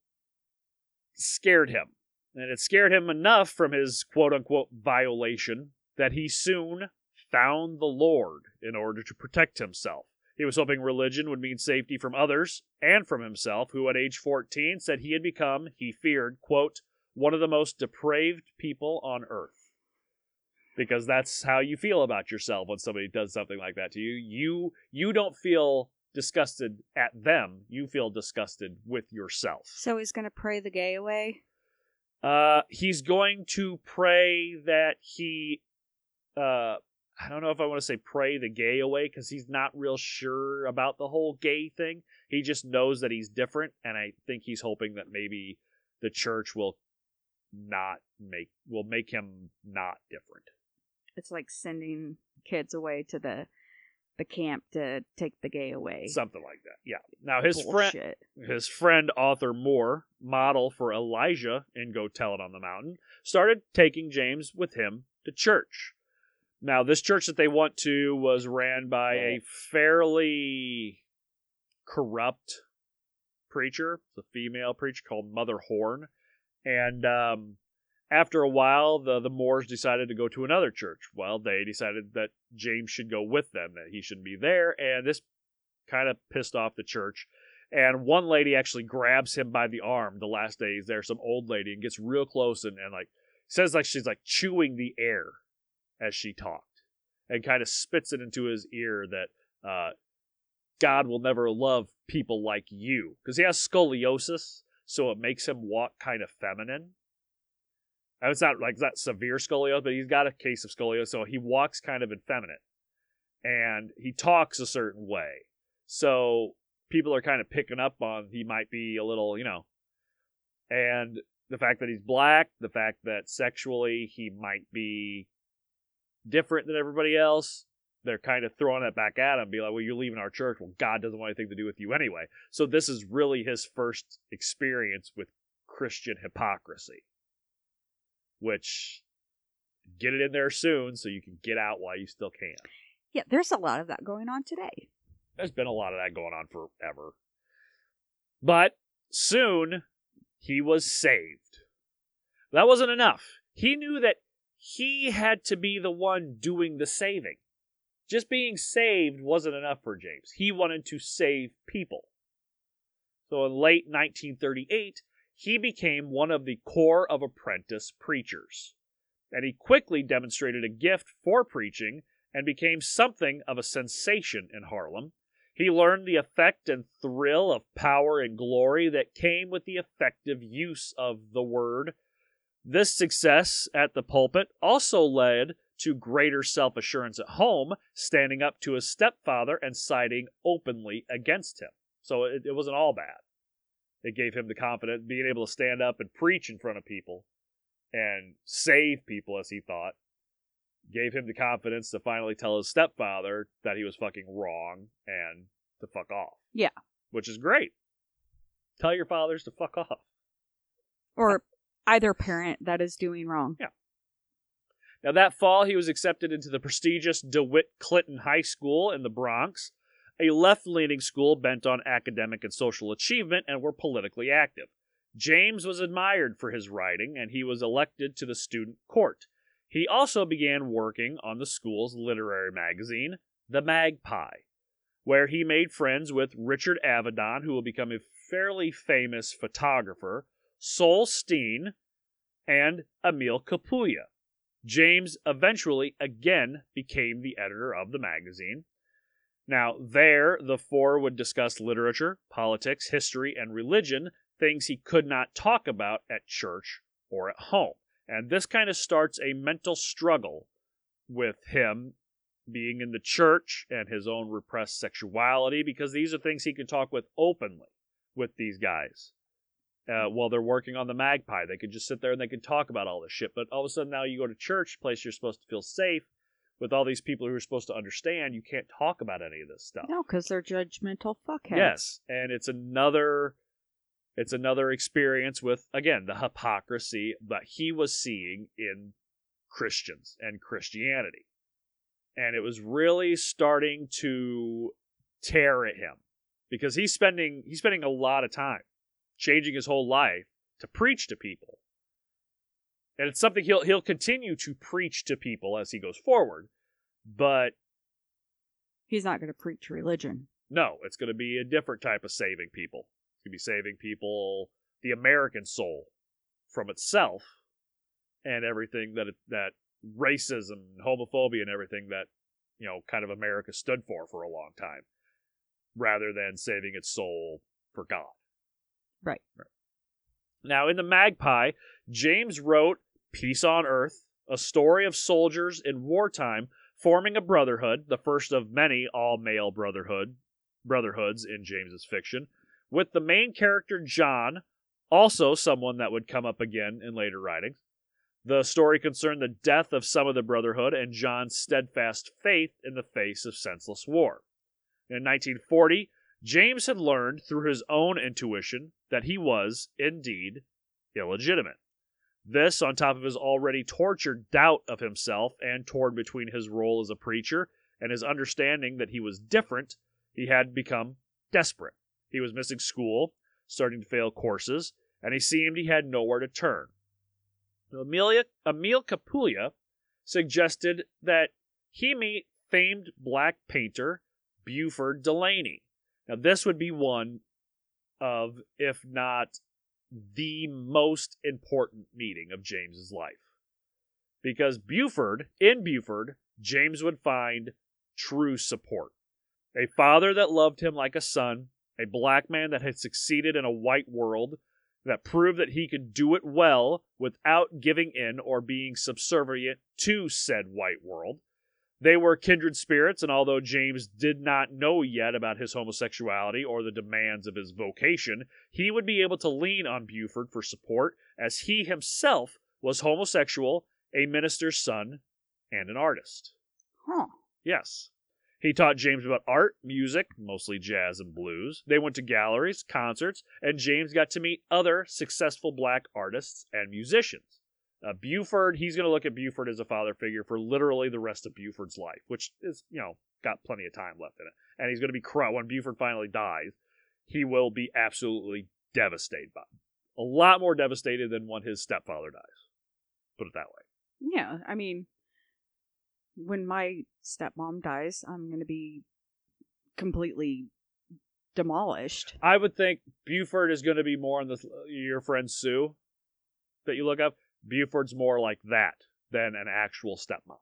Speaker 1: scared him, and it scared him enough from his quote unquote violation that he soon found the Lord in order to protect himself. He was hoping religion would mean safety from others and from himself, who at age 14 said he had become, he feared, quote, one of the most depraved people on earth. Because that's how you feel about yourself when somebody does something like that to you. You you don't feel disgusted at them. You feel disgusted with yourself.
Speaker 2: So he's going to pray the gay away?
Speaker 1: Uh, he's going to pray that he uh, I don't know if I want to say pray the gay away because he's not real sure about the whole gay thing. He just knows that he's different, and I think he's hoping that maybe the church will not make will make him not different.
Speaker 2: It's like sending kids away to the the camp to take the gay away.
Speaker 1: Something like that. Yeah. Now his friend his friend Arthur Moore, model for Elijah in Go Tell It on the Mountain, started taking James with him to church. Now, this church that they went to was ran by a fairly corrupt preacher, it's a female preacher called Mother Horn. And um, after a while, the, the Moores decided to go to another church. Well, they decided that James should go with them, that he shouldn't be there. And this kind of pissed off the church. And one lady actually grabs him by the arm the last day he's there, some old lady, and gets real close and, and like says like she's like chewing the air as she talked, and kind of spits it into his ear that uh, God will never love people like you because he has scoliosis, so it makes him walk kind of feminine. And it's not like that severe scoliosis, but he's got a case of scoliosis, so he walks kind of effeminate, and he talks a certain way. So people are kind of picking up on he might be a little, you know, and the fact that he's black, the fact that sexually he might be different than everybody else, they're kind of throwing it back at him, be like, well, you're leaving our church. Well, God doesn't want anything to do with you anyway. So this is really his first experience with Christian hypocrisy, which get it in there soon so you can get out while you still can.
Speaker 2: Yeah, there's a lot of that going on today.
Speaker 1: There's been a lot of that going on forever. But soon he was saved. That wasn't enough. He knew that he had to be the one doing the saving. Just being saved wasn't enough for James. He wanted to save people. So in late 1938, he became one of the corps of apprentice preachers. And he quickly demonstrated a gift for preaching and became something of a sensation in Harlem. He learned the effect and thrill of power and glory that came with the effective use of the word. This success at the pulpit also led to greater self assurance at home, standing up to his stepfather and siding openly against him. So it, it wasn't all bad. It gave him the confidence, being able to stand up and preach in front of people and save people, as he thought, gave him the confidence to finally tell his stepfather that he was fucking wrong and to fuck off.
Speaker 2: Yeah.
Speaker 1: Which is great. Tell your fathers to fuck off.
Speaker 2: Or either parent that is doing wrong.
Speaker 1: Now, that fall, he was accepted into the prestigious DeWitt Clinton High School in the Bronx, a left leaning school bent on academic and social achievement and were politically active. James was admired for his writing, and he was elected to the student court. He also began working on the school's literary magazine, The Magpie, where he made friends with Richard Avedon, who will become a fairly famous photographer, Sol Steen, and Emil Capouya. James eventually again became the editor of the magazine. Now, there, the four would discuss literature, politics, history, and religion, things he could not talk about at church or at home. And this kind of starts a mental struggle with him being in the church and his own repressed sexuality because these are things he can talk with openly with these guys uh, while they're working on the magpie. They could just sit there and they could talk about all this shit. But all of a sudden now you go to church, place you're supposed to feel safe with all these people who are supposed to understand. You can't talk about any of this stuff.
Speaker 2: No, because they're judgmental fuckheads.
Speaker 1: Yes, and it's another it's another experience with again the hypocrisy that he was seeing in Christians and Christianity. And it was really starting to tear at him because he's spending he's spending a lot of time changing his whole life to preach to people. And it's something he'll he'll continue to preach to people as he goes forward. But
Speaker 2: He's not going to preach religion.
Speaker 1: no, it's going to be a different type of saving people. It's going to be saving people, the American soul, from itself, and everything that it, that racism, homophobia, and everything that you know, kind of America stood for for a long time, rather than saving its soul for God.
Speaker 2: Right.
Speaker 1: Now, in the Magpie, James wrote Peace on Earth, a story of soldiers in wartime forming a brotherhood, the first of many all-male brotherhood brotherhoods in James's fiction, with the main character John, also someone that would come up again in later writings. The story concerned the death of some of the brotherhood and John's steadfast faith in the face of senseless war. In 1940, James had learned through his own intuition that he was, indeed, illegitimate. This, on top of his already tortured doubt of himself and torn between his role as a preacher and his understanding that he was different, he had become desperate. He was missing school, starting to fail courses, and he seemed he had nowhere to turn. Amelia, Emile Capouya suggested that he meet famed black painter Beauford Delaney. Now, this would be one of, if not the most important meeting of James's life. Because Beauford, in Beauford, James would find true support. A father that loved him like a son, a black man that had succeeded in a white world, that proved that he could do it well without giving in or being subservient to said white world. They were kindred spirits, and although James did not know yet about his homosexuality or the demands of his vocation, he would be able to lean on Beauford for support as he himself was homosexual, a minister's son, and an artist.
Speaker 2: Huh.
Speaker 1: Yes. He taught James about art, music, mostly jazz and blues. They went to galleries, concerts, and James got to meet other successful black artists and musicians. Uh, Beauford, he's going to look at Beauford as a father figure for literally the rest of Beauford's life, which is, you know, got plenty of time left in it. And he's going to be crushed when Beauford finally dies. He will be absolutely devastated by a lot more devastated than when his stepfather dies. Put it that way.
Speaker 2: Yeah, I mean, when my stepmom dies, I'm going to be completely demolished.
Speaker 1: I would think Beauford is going to be more on the your friend Sue that you look up. Beauford's more like that than an actual stepmom.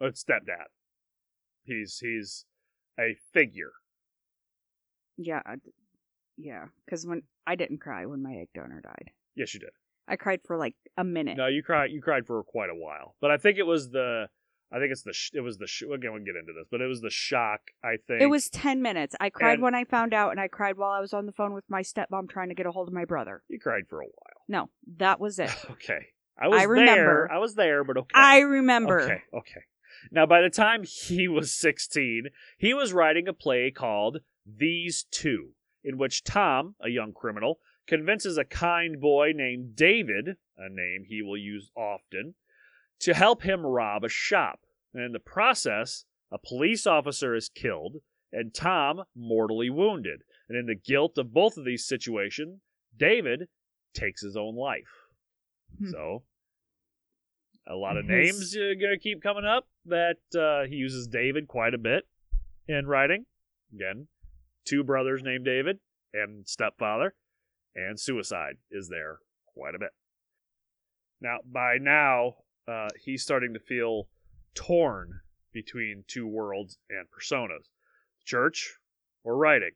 Speaker 1: Or stepdad. He's he's a figure.
Speaker 2: Yeah, yeah, because when I didn't cry when my egg donor died,
Speaker 1: Yes, you did.
Speaker 2: I cried for like a minute.
Speaker 1: No, you cried. You cried for quite a while, but I think it was the. I think it's the. sh- It was the. sh- Again, we can get into this, but it was the shock. I think
Speaker 2: It was 10 minutes. I cried
Speaker 1: And-
Speaker 2: when I found out, and I cried while I was on the phone with my stepmom trying to get a hold of my brother.
Speaker 1: You cried for a while.
Speaker 2: No, that was it.
Speaker 1: Okay, I was
Speaker 2: remember.
Speaker 1: there. I was there, but okay.
Speaker 2: I remember.
Speaker 1: Okay, okay. Now, by the time he was 16, he was writing a play called These Two, in which Tom, a young criminal, convinces a kind boy named David, a name he will use often, to help him rob a shop. And in the process, a police officer is killed and Tom mortally wounded. And in the guilt of both of these situations, David takes his own life.
Speaker 2: Hmm.
Speaker 1: So, a lot of
Speaker 2: His-
Speaker 1: names are going to keep coming up that uh, he uses David quite a bit in writing. Again, two brothers named David and stepfather, and suicide is there quite a bit. Now, by now, uh, he's starting to feel torn between two worlds and personas church or writing,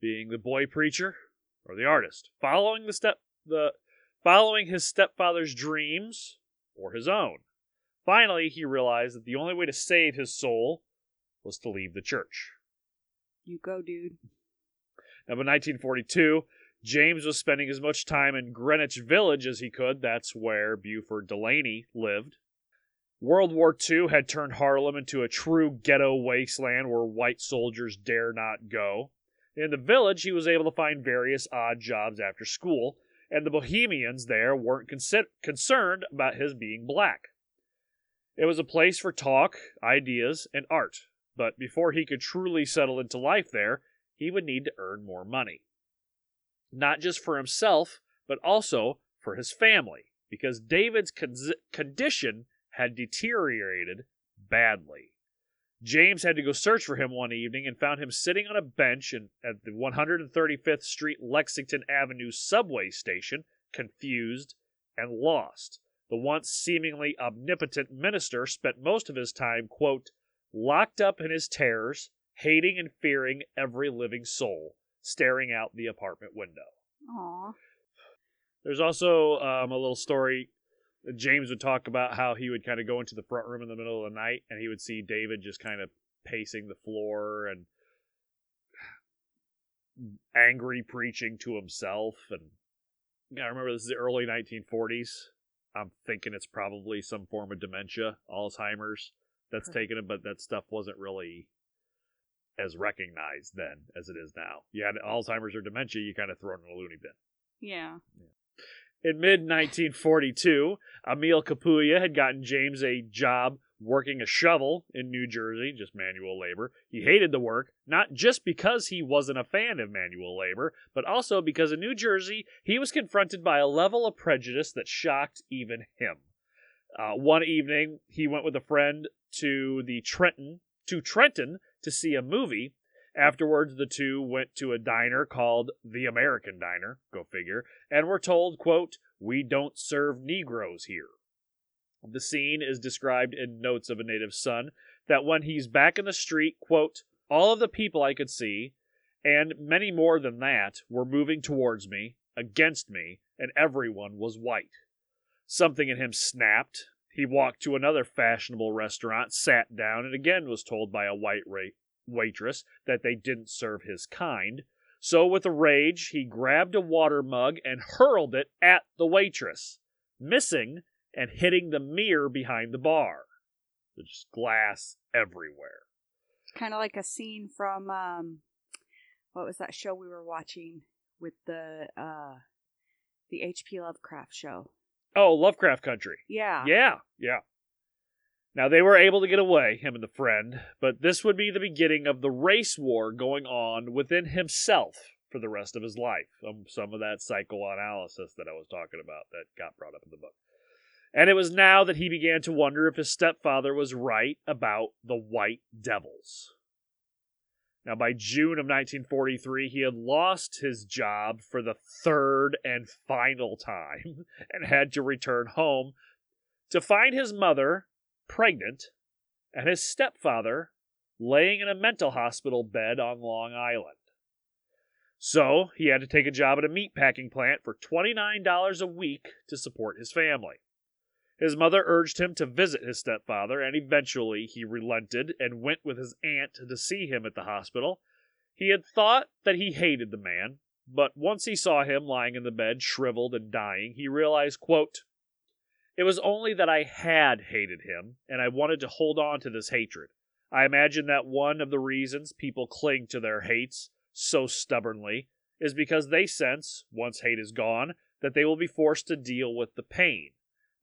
Speaker 1: being the boy preacher or the artist, following the step the following his stepfather's dreams or his own. Finally, he realized that the only way to save his soul was to leave the church.
Speaker 2: You go, dude.
Speaker 1: Now, by 1942, James was spending as much time in Greenwich Village as he could. That's where Beauford Delaney lived. World War II had turned Harlem into a true ghetto wasteland where white soldiers dare not go. In the village, he was able to find various odd jobs after school, and the Bohemians there weren't consi- concerned about his being black. It was a place for talk, ideas, and art, but before he could truly settle into life there, he would need to earn more money. Not just for himself, but also for his family, because David's con- condition had deteriorated badly. James had to go search for him one evening and found him sitting on a bench in, at the 135th Street Lexington Avenue subway station, confused and lost. The once seemingly omnipotent minister spent most of his time, quote, locked up in his terrors, hating and fearing every living soul, staring out the apartment window.
Speaker 2: Aw.
Speaker 1: There's also um, a little story James would talk about how he would kind of go into the front room in the middle of the night and he would see David just kind of pacing the floor and angry preaching to himself and I remember this is the early 1940s. I'm thinking it's probably some form of dementia, Alzheimer's that's
Speaker 2: Perfect.
Speaker 1: taken him, but that stuff wasn't really as recognized then as it is now. You had Alzheimer's or dementia, you kind of throw it in a loony bin.
Speaker 2: Yeah.
Speaker 1: In mid 1942, Emil Capouya had gotten James a job working a shovel in New Jersey, just manual labor. He hated the work, not just because he wasn't a fan of manual labor, but also because in New Jersey, he was confronted by a level of prejudice that shocked even him. Uh, one evening, he went with a friend to the Trenton to Trenton to see a movie. Afterwards, the two went to a diner called the American Diner, go figure, and were told, quote, "We don't serve Negroes here." The scene is described in Notes of a Native Son that when he's back in the street, quote, all of the people I could see, and many more than that, were moving towards me, against me, and everyone was white. Something in him snapped. He walked to another fashionable restaurant, sat down, and again was told by a white ra- waitress that they didn't serve his kind. So, with a rage, he grabbed a water mug and hurled it at the waitress, missing and hitting the mirror behind the bar. There's just glass everywhere.
Speaker 2: It's kind of like a scene from um, what was that show we were watching with the uh, the H.P. Lovecraft show?
Speaker 1: Oh, Lovecraft Country.
Speaker 2: Yeah.
Speaker 1: Yeah, yeah. Now they were able to get away, him and the friend, but this would be the beginning of the race war going on within himself for the rest of his life. Um, some of that psychoanalysis that I was talking about that got brought up in the book. And it was now that he began to wonder if his stepfather was right about the White Devils. Now, by June of 1943, he had lost his job for the third and final time and had to return home to find his mother pregnant and his stepfather laying in a mental hospital bed on Long Island. So he had to take a job at a meatpacking plant for $29 a week to support his family. His mother urged him to visit his stepfather, and eventually he relented and went with his aunt to see him at the hospital. He had thought that he hated the man, but once he saw him lying in the bed, shriveled and dying, he realized, quote, It was only that I had hated him, and I wanted to hold on to this hatred. I imagine that one of the reasons people cling to their hates so stubbornly is because they sense, once hate is gone, that they will be forced to deal with the pain.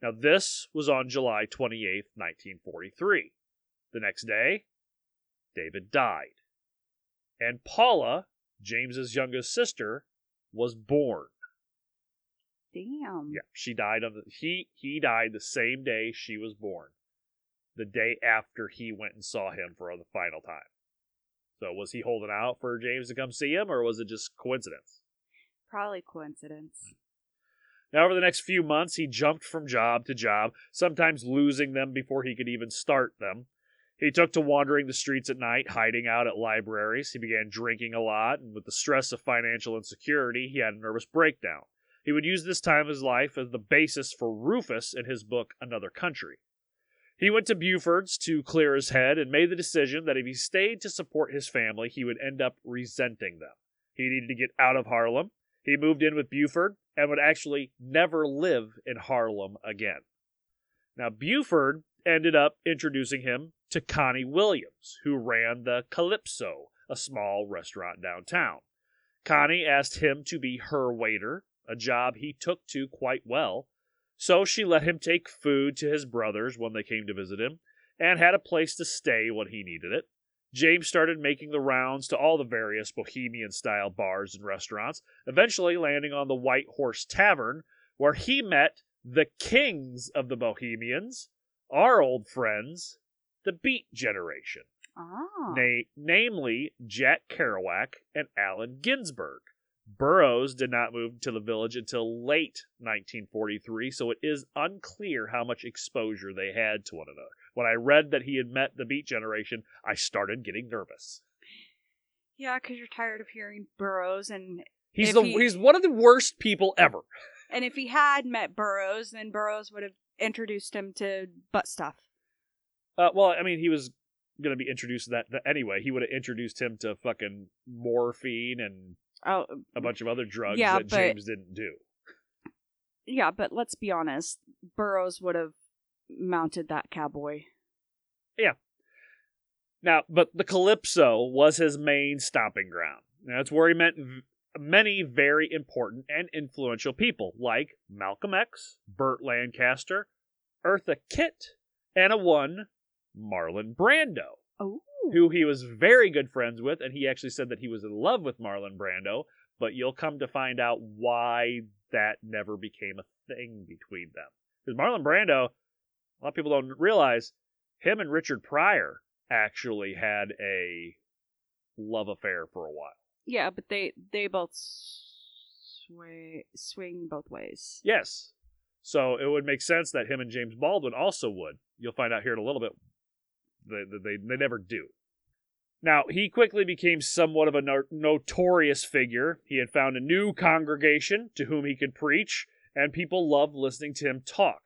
Speaker 1: Now, this was on July 28, 1943. The next day, David died. And Paula, James's youngest sister, was born.
Speaker 2: Damn.
Speaker 1: Yeah, she died on the he he died the same day she was born. The day after he went and saw him for the final time. So was he holding out for James to come see him or was it just coincidence?
Speaker 2: Probably coincidence. Hmm.
Speaker 1: Now, over the next few months, he jumped from job to job, sometimes losing them before he could even start them. He took to wandering the streets at night, hiding out at libraries. He began drinking a lot, and with the stress of financial insecurity, he had a nervous breakdown. He would use this time of his life as the basis for Rufus in his book Another Country. He went to Beauford's to clear his head and made the decision that if he stayed to support his family, he would end up resenting them. He needed to get out of Harlem. He moved in with Beauford and would actually never live in Harlem again. Now, Beauford ended up introducing him to Connie Williams, who ran the Calypso, a small restaurant downtown. Connie asked him to be her waiter, a job he took to quite well. So she let him take food to his brothers when they came to visit him, and had a place to stay when he needed it. James started making the rounds to all the various bohemian style bars and restaurants, eventually landing on the White Horse Tavern, where he met the kings of the Bohemians, our old friends, the Beat Generation,
Speaker 2: Ah.
Speaker 1: na- namely Jack Kerouac and Allen Ginsberg. Burroughs did not move to the village until late 1943, so it is unclear how much exposure they had to one another. When I read that he had met the Beat Generation, I started getting nervous.
Speaker 2: Yeah, because you're tired of hearing Burroughs and
Speaker 1: He's the
Speaker 2: he-
Speaker 1: he's one of the worst people ever.
Speaker 2: And if he had met Burroughs, then Burroughs would have introduced him to butt stuff.
Speaker 1: Uh, well, I mean, he was going to be introduced to that, that anyway. He would have introduced him to fucking morphine and
Speaker 2: Oh,
Speaker 1: a bunch of other drugs
Speaker 2: Yeah,
Speaker 1: that
Speaker 2: but-
Speaker 1: James didn't do.
Speaker 2: yeah, but let's be honest. Burroughs would have mounted that cowboy. Yeah.
Speaker 1: Now, but the Calypso was his main stomping ground. Now, that's where he met v- many very important and influential people, like Malcolm X, Burt Lancaster, Eartha Kitt, and a one, Marlon Brando,
Speaker 2: Oh.
Speaker 1: who he was very good friends with, and he actually said that he was in love with Marlon Brando, but you'll come to find out why that never became a thing between them. Because Marlon Brando, a lot of people don't realize, him and Richard Pryor actually had a love affair for a while.
Speaker 2: Yeah, but they they both sway swing both ways.
Speaker 1: Yes. So it would make sense that him and James Baldwin also would. You'll find out here in a little bit. They, they, they never do. Now, he quickly became somewhat of a no- notorious figure. He had found a new congregation to whom he could preach, and people loved listening to him talk.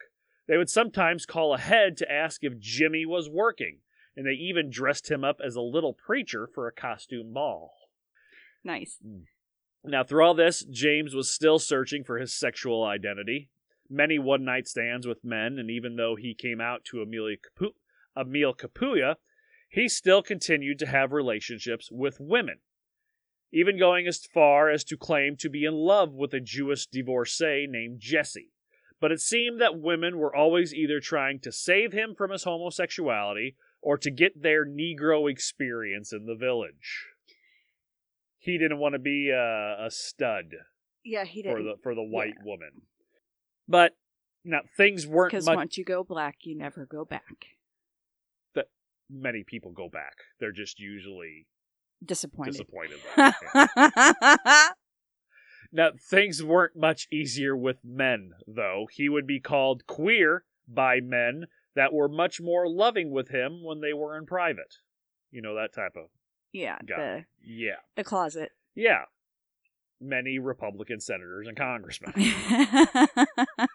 Speaker 1: They would sometimes call ahead to ask if Jimmy was working, and they even dressed him up as a little preacher for a costume ball.
Speaker 2: Nice. Hmm.
Speaker 1: Now, through all this, James was still searching for his sexual identity. Many one night stands with men, and even though he came out to Amelia Capu- Emil Capouya, he still continued to have relationships with women, even going as far as to claim to be in love with a Jewish divorcee named Jessie. But it seemed that women were always either trying to save him from his homosexuality or to get their Negro experience in the village. He didn't want to be a, a stud
Speaker 2: Yeah, he
Speaker 1: for
Speaker 2: didn't.
Speaker 1: the for the white woman. But now things weren't
Speaker 2: Because
Speaker 1: much.
Speaker 2: once you go black, you never go back.
Speaker 1: Many people go back. They're just usually
Speaker 2: Disappointed.
Speaker 1: disappointed. Yeah. Now things weren't much easier with men, though. He would be called queer by men that were much more loving with him when they were in private. You know that type of
Speaker 2: yeah,
Speaker 1: guy. Yeah,
Speaker 2: the the closet.
Speaker 1: yeah. Many Republican senators and congressmen.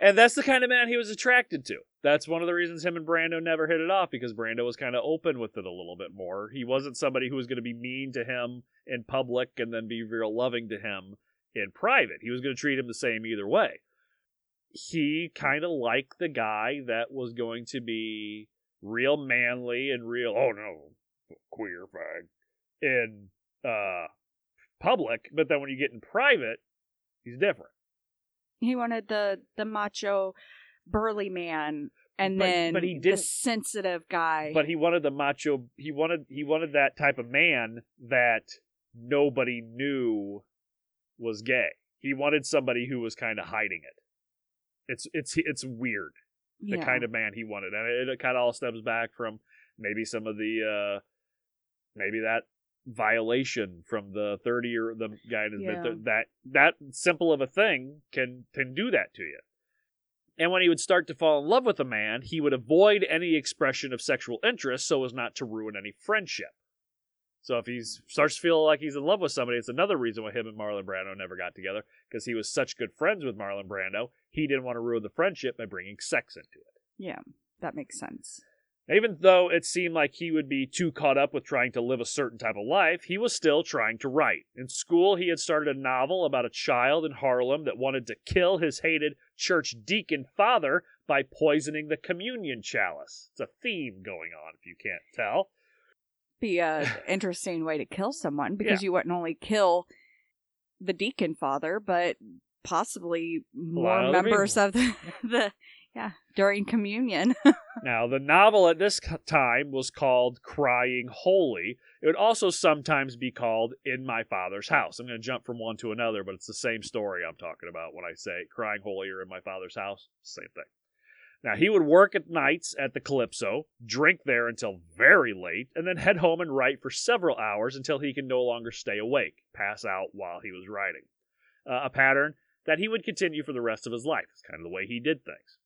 Speaker 1: And that's the kind of man he was attracted to. That's one of the reasons him and Brando never hit it off because Brando was kind of open with it a little bit more. He wasn't somebody who was going to be mean to him in public and then be real loving to him in private. He was going to treat him the same either way. He kind of liked the guy that was going to be real manly and real, oh no, queer fag, in uh, public, but then when you get in private, he's different.
Speaker 2: He wanted the the macho, burly man, and
Speaker 1: But-
Speaker 2: then
Speaker 1: but he
Speaker 2: the
Speaker 1: didn't-
Speaker 2: sensitive guy.
Speaker 1: but he wanted the macho he wanted he wanted that type of man that nobody knew was gay he wanted somebody who was kind of hiding it it's it's it's weird the
Speaker 2: yeah.
Speaker 1: kind of man he wanted and it, it kind of all stems back from maybe some of the uh maybe that violation from the 30 year the guy in his mid
Speaker 2: Yeah.
Speaker 1: that that simple of a thing can can do that to you and when he would start to fall in love with a man, he would avoid any expression of sexual interest so as not to ruin any friendship. So if he starts to feel like he's in love with somebody, it's another reason why him and Marlon Brando never got together because he was such good friends with Marlon Brando. He didn't want to ruin the friendship by bringing sex into it.
Speaker 2: yeah, that makes sense.
Speaker 1: Even though it seemed like he would be too caught up with trying to live a certain type of life, he was still trying to write. In school, he had started a novel about a child in Harlem that wanted to kill his hated church deacon father by poisoning the communion chalice. It's a theme going on, if you can't tell.
Speaker 2: Be a interesting way to kill someone because you wouldn't only kill the deacon father, but possibly more
Speaker 1: of
Speaker 2: members of the, the yeah during communion.
Speaker 1: Now, the novel at this time was called Crying Holy. It would also sometimes be called In My Father's House. I'm going to jump from one to another, but it's the same story I'm talking about when I say Crying Holy or In My Father's House. Same thing. Now, he would work at nights at the Calypso, drink there until very late, and then head home and write for several hours until he could no longer stay awake, pass out while he was writing. Uh, a pattern that he would continue for the rest of his life. It's kind of the way he did things.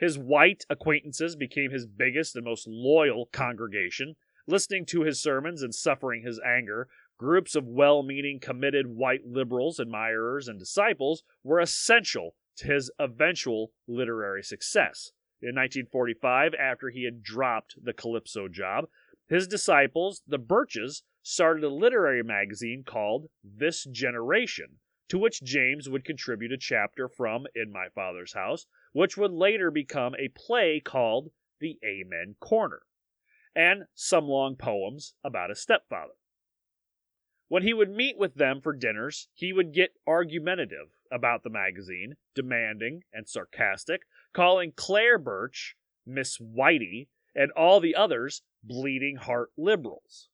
Speaker 1: His white acquaintances became his biggest and most loyal congregation. Listening to his sermons and suffering his anger Groups of well meaning, committed white liberals, admirers, and disciples were essential to his eventual literary success. In 1945, after he had dropped the Calypso job, his disciples, the Burches, started a literary magazine called This Generation, to which James would contribute a chapter from In My Father's House, which would later become a play called The Amen Corner, and some long poems about his stepfather. When he would meet with them for dinners, he would get argumentative about the magazine, demanding and sarcastic, calling Claire Burch Miss Whitey and all the others bleeding heart liberals.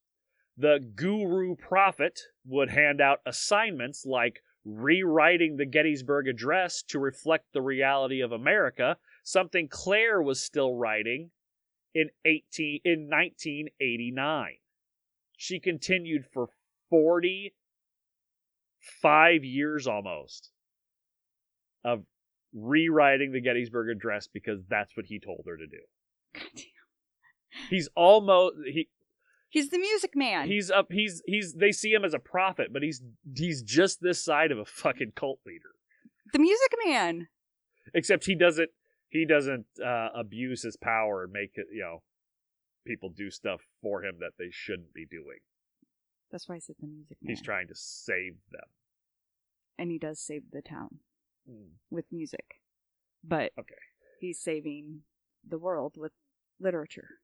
Speaker 1: The guru prophet would hand out assignments like rewriting the Gettysburg Address to reflect the reality of America, something Claire was still writing in 18 in 1989. She continued for 45 years almost of rewriting the Gettysburg Address because that's what he told her to do. He's almost he
Speaker 2: He's the music man.
Speaker 1: he's up he's he's they see him as a prophet, but he's he's just this side of a fucking cult leader.
Speaker 2: the music man.
Speaker 1: Except he doesn't he doesn't uh, abuse his power and make it you know people do stuff for him that they shouldn't be doing.
Speaker 2: That's why I said the music man.
Speaker 1: He's trying to save them.
Speaker 2: and he does save the town
Speaker 1: Hmm.
Speaker 2: with music, but
Speaker 1: Okay.
Speaker 2: he's saving the world with literature.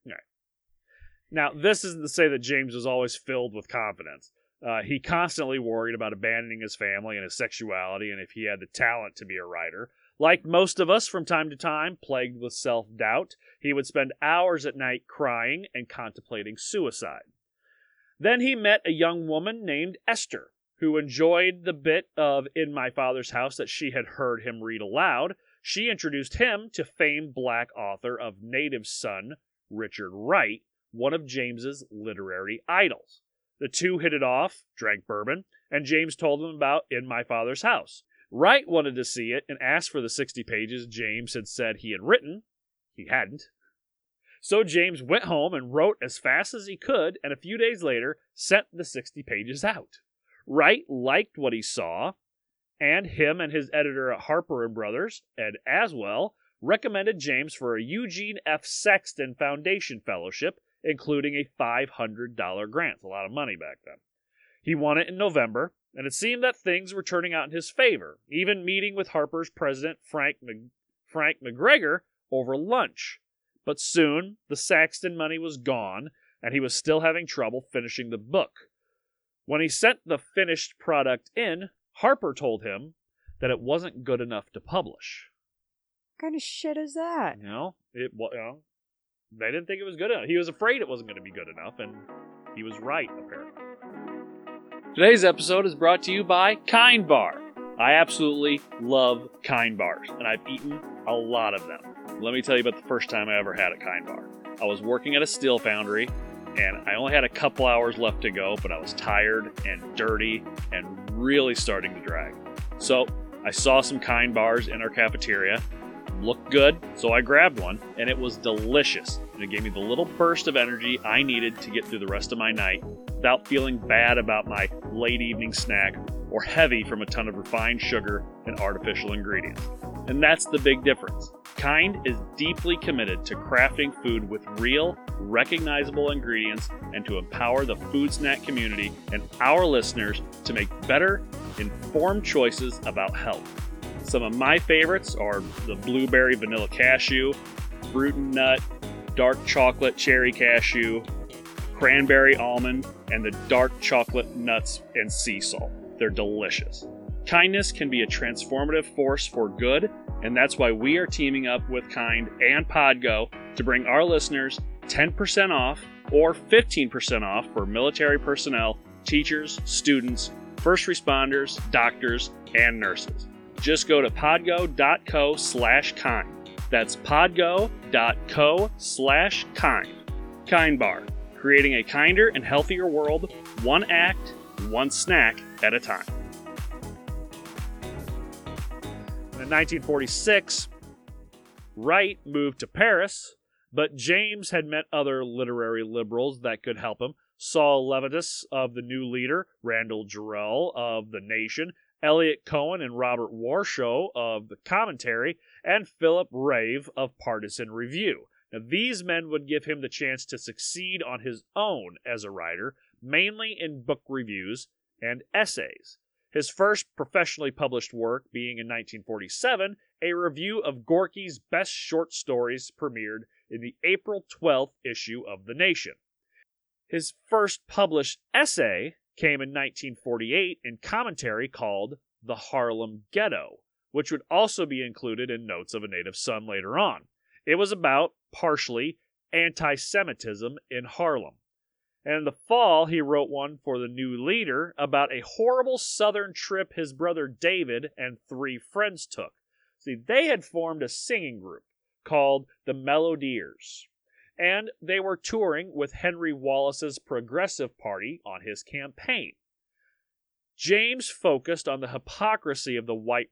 Speaker 1: Now, this isn't to say that James was always filled with confidence. Uh, he constantly worried about abandoning his family and his sexuality, and if he had the talent to be a writer. Like most of us from time to time, plagued with self doubt, he would spend hours at night crying and contemplating suicide. Then he met a young woman named Esther, who enjoyed the bit of In My Father's House that she had heard him read aloud. She introduced him to famed black author of Native Son, Richard Wright, one of James's literary idols. The two hit it off, drank bourbon, and James told them about In My Father's House. Wright wanted to see it and asked for the 60 pages James had said he had written. He hadn't. So James went home and wrote as fast as he could, and a few days later sent the 60 pages out. Wright liked what he saw, and him and his editor at Harper and Brothers, Ed Aswell, recommended James for a Eugene F. Saxton Foundation Fellowship, including a $500 grant. A lot of money back then. He won it in November, and it seemed that things were turning out in his favor, even meeting with Harper's president, Frank, Frank McGregor, over lunch. But soon, the Saxton money was gone, and he was still having trouble finishing the book. When he sent the finished product in, Harper told him that it wasn't good enough to publish.
Speaker 2: What kind of shit is that?
Speaker 1: You know, it wa- you know, they didn't think it was good enough. He was afraid it wasn't going to be good enough, and he was right apparently. Today's episode is brought to you by Kind Bar. I absolutely love Kind Bars, and I've eaten a lot of them. Let me tell you about the first time I ever had a Kind Bar. I was working at a steel foundry, and I only had a couple hours left to go, but I was tired and dirty and really starting to drag. So I saw some Kind Bars in our cafeteria, looked good, so I grabbed one, and it was delicious. And it gave me the little burst of energy I needed to get through the rest of my night without feeling bad about my late evening snack or heavy from a ton of refined sugar and artificial ingredients. And that's the big difference. Kind is deeply committed to crafting food with real, recognizable ingredients and to empower the food snack community and our listeners to make better, informed choices about health. Some of my favorites are the blueberry vanilla cashew, fruit and nut, dark chocolate cherry cashew, cranberry almond, and the dark chocolate nuts and sea salt. They're delicious. Kindness can be a transformative force for good, and that's why we are teaming up with Kind and Podgo to bring our listeners 10% off or 15% off for military personnel, teachers, students, first responders, doctors, and nurses. Just go to podgo.co slash kind. That's podgo.co slash kind. Kind Bar, creating a kinder and healthier world, one act, one snack at a time. In 1946, Wright moved to Paris, but James had met other literary liberals that could help him, Sol Levitas of the New Leader, Randall Jarrell of The Nation, Eliot Cohen and Robert Warshow of The Commentary, and Philip Rahv of Partisan Review. Now, these men would give him the chance to succeed on his own as a writer, mainly in book reviews and essays. His first professionally published work being in 1947, a review of Gorky's best short stories premiered in the April 12th issue of The Nation. His first published essay came in 1948 in commentary called The Harlem Ghetto, which would also be included in Notes of a Native Son later on. It was about, partially, anti Semitism in Harlem. And in the fall, he wrote one for the New Leader about a horrible southern trip his brother David and three friends took. See, they had formed a singing group called the Melodeers, and they were touring with Henry Wallace's Progressive Party on his campaign. James focused on the hypocrisy of the white,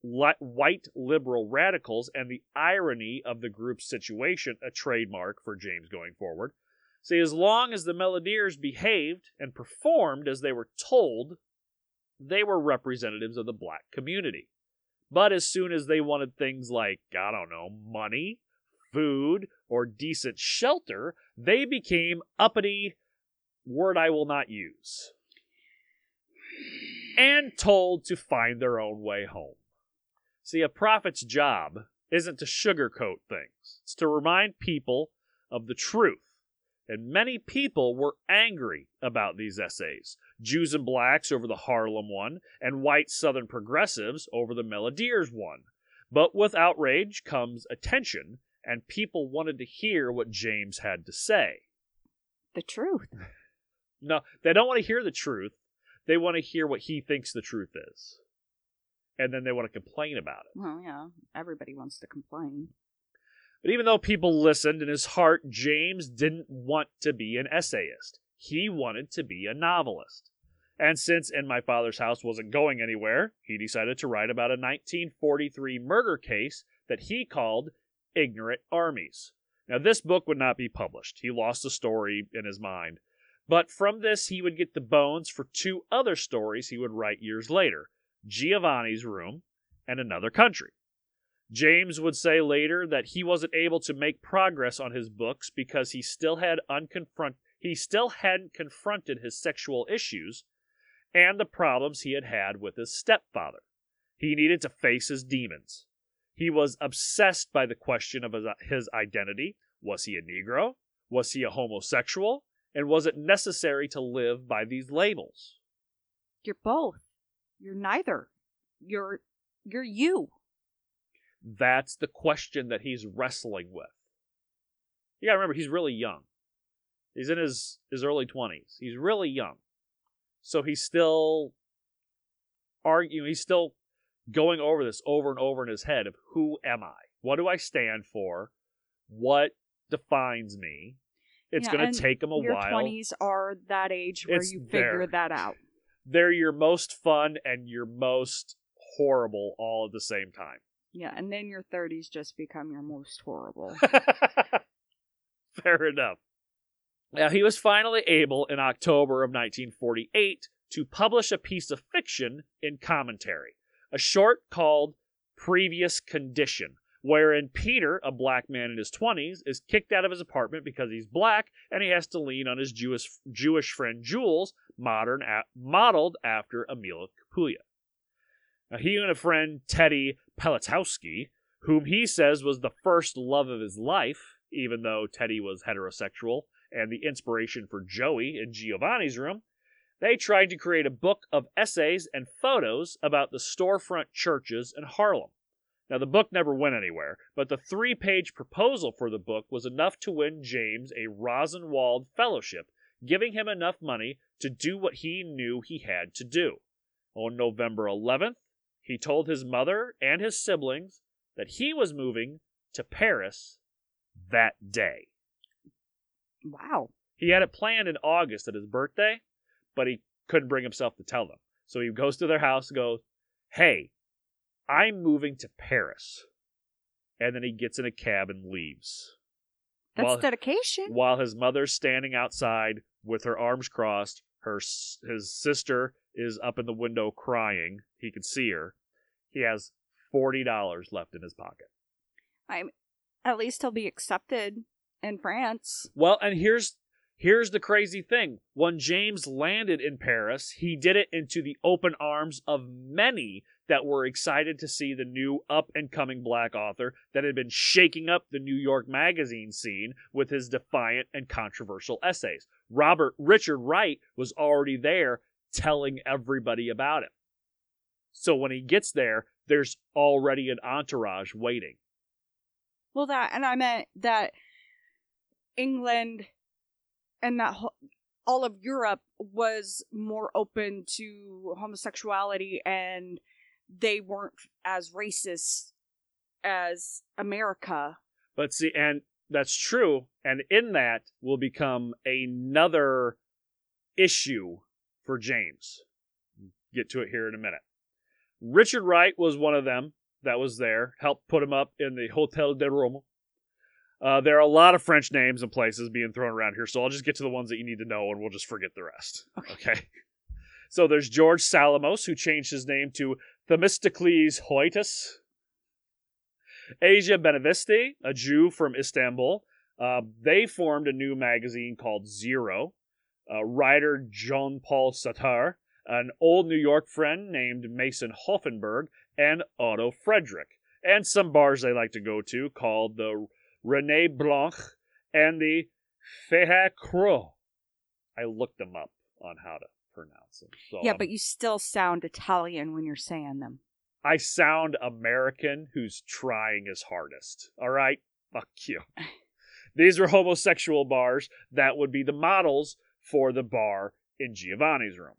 Speaker 1: white liberal radicals and the irony of the group's situation, a trademark for James going forward. See, as long as the Melodeers behaved and performed as they were told, they were representatives of the black community. But as soon as they wanted things like, I don't know, money, food, or decent shelter, they became uppity, word I will not use, and told to find their own way home. See, a prophet's job isn't to sugarcoat things, it's to remind people of the truth and many people were angry about these essays. Jews and blacks over the Harlem one, and white Southern progressives over the Melodeers one. But with outrage comes attention, and people wanted to hear what James had to say.
Speaker 2: The truth.
Speaker 1: No, they don't want to hear the truth. They want to hear what he thinks the truth is. And then they want to complain about it.
Speaker 2: Well, yeah, everybody wants to complain.
Speaker 1: But even though people listened in his heart, James didn't want to be an essayist. He wanted to be a novelist. And since In My Father's House wasn't going anywhere, he decided to write about a 1943 murder case that he called Ignorant Armies. Now, this book would not be published. He lost the story in his mind. But from this, he would get the bones for two other stories he would write years later Giovanni's Room and Another Country. James would say later that he wasn't able to make progress on his books because he still had unconfront he still hadn't confronted his sexual issues and the problems he had had with his stepfather. He needed to face his demons. He was obsessed by the question of his identity. Was he a Negro? Was he a homosexual? And was it necessary to live by these labels?
Speaker 2: You're both. You're neither. You're you're you.
Speaker 1: That's the question that he's wrestling with. You gotta remember, he's really young. He's in his, his early 20s. He's really young. So he's still arguing, he's still going over this over and over in his head of who am I? What do I stand for? What defines me? It's yeah, going to take him a
Speaker 2: your
Speaker 1: while.
Speaker 2: Your 20s are that age where it's you figure there. that out.
Speaker 1: They're your most fun and your most horrible all at the same time.
Speaker 2: Yeah, and then your 30s just become your most horrible.
Speaker 1: Fair enough. Now, he was finally able in October of 1948 to publish a piece of fiction in commentary, a short called Previous Condition, wherein Peter, a black man in his 20s, is kicked out of his apartment because he's black and he has to lean on his Jewish, Jewish friend Jules, modern, modeled after Emil Capouya. Now, he and a friend, Teddy Pelatowski, whom he says was the first love of his life, even though Teddy was heterosexual and the inspiration for Joey in Giovanni's room, they tried to create a book of essays and photos about the storefront churches in Harlem. Now, the book never went anywhere, but the three page proposal for the book was enough to win James a Rosenwald Fellowship, giving him enough money to do what he knew he had to do. On November 11th, he told his mother and his siblings that he was moving to Paris that day.
Speaker 2: Wow.
Speaker 1: He had it planned in August at his birthday, but he couldn't bring himself to tell them. So he goes to their house and goes, Hey, I'm moving to Paris. And then he gets in a cab and leaves.
Speaker 2: That's
Speaker 1: while,
Speaker 2: dedication.
Speaker 1: while his mother's standing outside with her arms crossed. Her his sister is up in the window crying. He can see her. He has forty dollars left in his pocket.
Speaker 2: I'm at least he'll be accepted in France.
Speaker 1: Well, and here's here's the crazy thing. When James landed in Paris, he did it into the open arms of many that were excited to see the new up and coming black author that had been shaking up the New York magazine scene with his defiant and controversial essays. Robert Richard Wright was already there telling everybody about him. So when he gets there, there's already an entourage waiting.
Speaker 2: Well, that and I meant that England and that whole, all of Europe was more open to homosexuality, and they weren't as racist as America.
Speaker 1: But see, and that's true. And in that will become another issue for James. Get to it here in a minute. Richard Wright was one of them that was there, helped put him up in the Hotel de Rome. Uh, there are a lot of French names and places being thrown around here, so I'll just get to the ones that you need to know and we'll just forget the rest.
Speaker 2: Okay.
Speaker 1: Okay. So there's George Solomos, who changed his name to Themistocles Hoetis. Asa Benveniste, a Jew from Istanbul. Uh, they formed a new magazine called Zero. Uh, writer Jean Paul Sartre, an old New York friend named Mason Hoffenberg, and Otto Frederick. And some bars they like to go to called the Rene Blanc and the Feha Croix. I looked them up on how to pronounce them. So
Speaker 2: yeah,
Speaker 1: I'm-
Speaker 2: but you still sound Italian when you're saying them.
Speaker 1: I sound American who's trying his hardest. All right? Fuck you. These were homosexual bars that would be the models for the bar in Giovanni's room.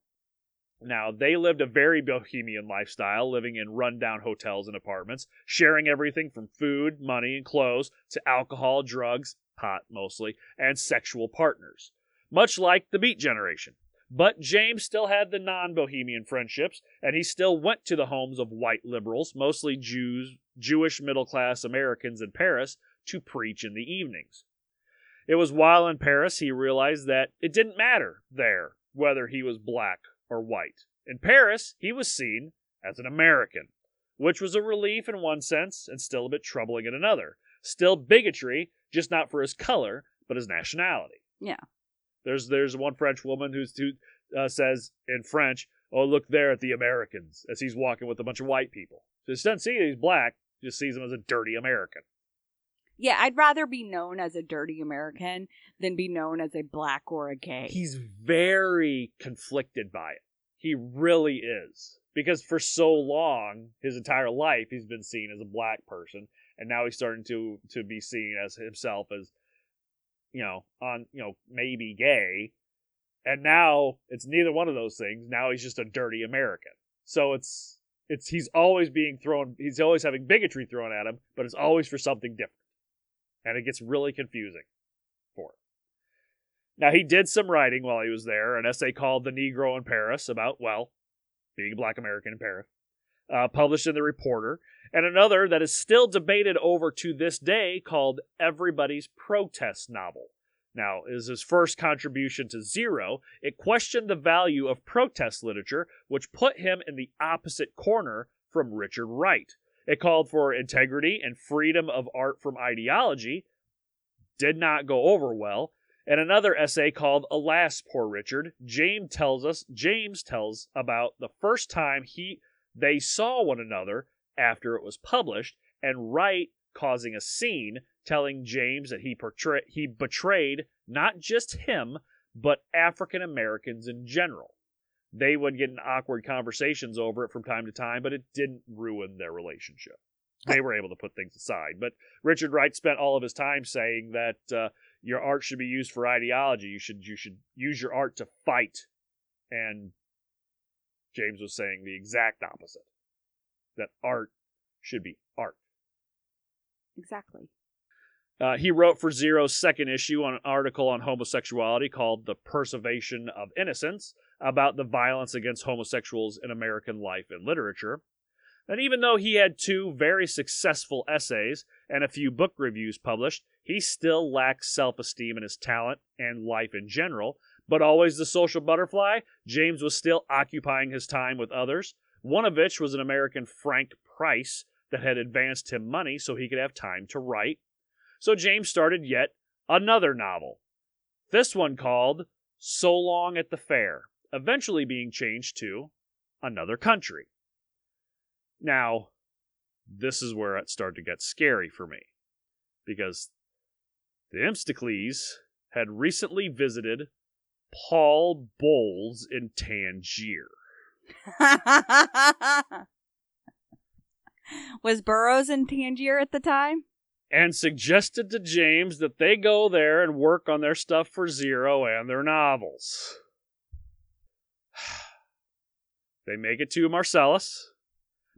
Speaker 1: Now, they lived a very bohemian lifestyle, living in rundown hotels and apartments, sharing everything from food, money, and clothes to alcohol, drugs, pot mostly, and sexual partners. Much like the Beat Generation. But James still had the non bohemian friendships, and he still went to the homes of white liberals, mostly Jews, Jewish middle class Americans in Paris, to preach in the evenings. It was while in Paris he realized that it didn't matter there whether he was black or white. In Paris, he was seen as an American, which was a relief in one sense and still a bit troubling in another. Still bigotry, just not for his color, but his nationality.
Speaker 2: Yeah.
Speaker 1: There's there's one French woman who's who uh, says in French, "Oh, look there at the Americans," as he's walking with a bunch of white people. So she doesn't see that he's black; just sees him as a dirty American.
Speaker 2: Yeah, I'd rather be known as a dirty American than be known as a black or a gay.
Speaker 1: He's very conflicted by it. He really is. Because for so long, his entire life, he's been seen as a black person, and now he's starting to to be seen as himself as, you know, on you know maybe gay, and now it's neither one of those things. Now he's just a dirty American. So it's it's he's always being thrown. He's always having bigotry thrown at him, but it's always for something different, and it gets really confusing for him. Now, he did some writing while he was there, an essay called The Negro in Paris about, well, being a black American in Paris, uh, published in The Reporter, and another that is still debated over to this day called Everybody's Protest Novel. Now, is his first contribution to Zero. It questioned the value of protest literature, which put him in the opposite corner from Richard Wright. It called for integrity and freedom of art from ideology, did not go over well, and another essay called Alas Poor Richard, James tells us James tells about the first time he they saw one another after it was published, and Wright causing a scene, telling James that he portray- he betrayed not just him, but African Americans in general. They would get in awkward conversations over it from time to time, but it didn't ruin their relationship. They were able to put things aside. But Richard Wright spent all of his time saying that uh, your art should be used for ideology. You should you should use your art to fight. And James was saying the exact opposite. That art should be art.
Speaker 2: exactly.
Speaker 1: Uh, he wrote for Zero's second issue an article on homosexuality called The Preservation of Innocence about the violence against homosexuals in American life and literature. And even though he had two very successful essays and a few book reviews published, he still lacked self esteem in his talent and life in general. But always the social butterfly, James was still occupying his time with others, one of which was an American Frank Price that had advanced him money so he could have time to write. So James started yet another novel, this one called So Long at the Fair, eventually being changed to Another Country. Now, this is where it started to get scary for me because Themistocles had recently visited Paul Bowles in Tangier.
Speaker 2: Was Burroughs in Tangier at the time?
Speaker 1: And suggested to James that they go there and work on their stuff for Zero and their novels. they make it to Marcellus,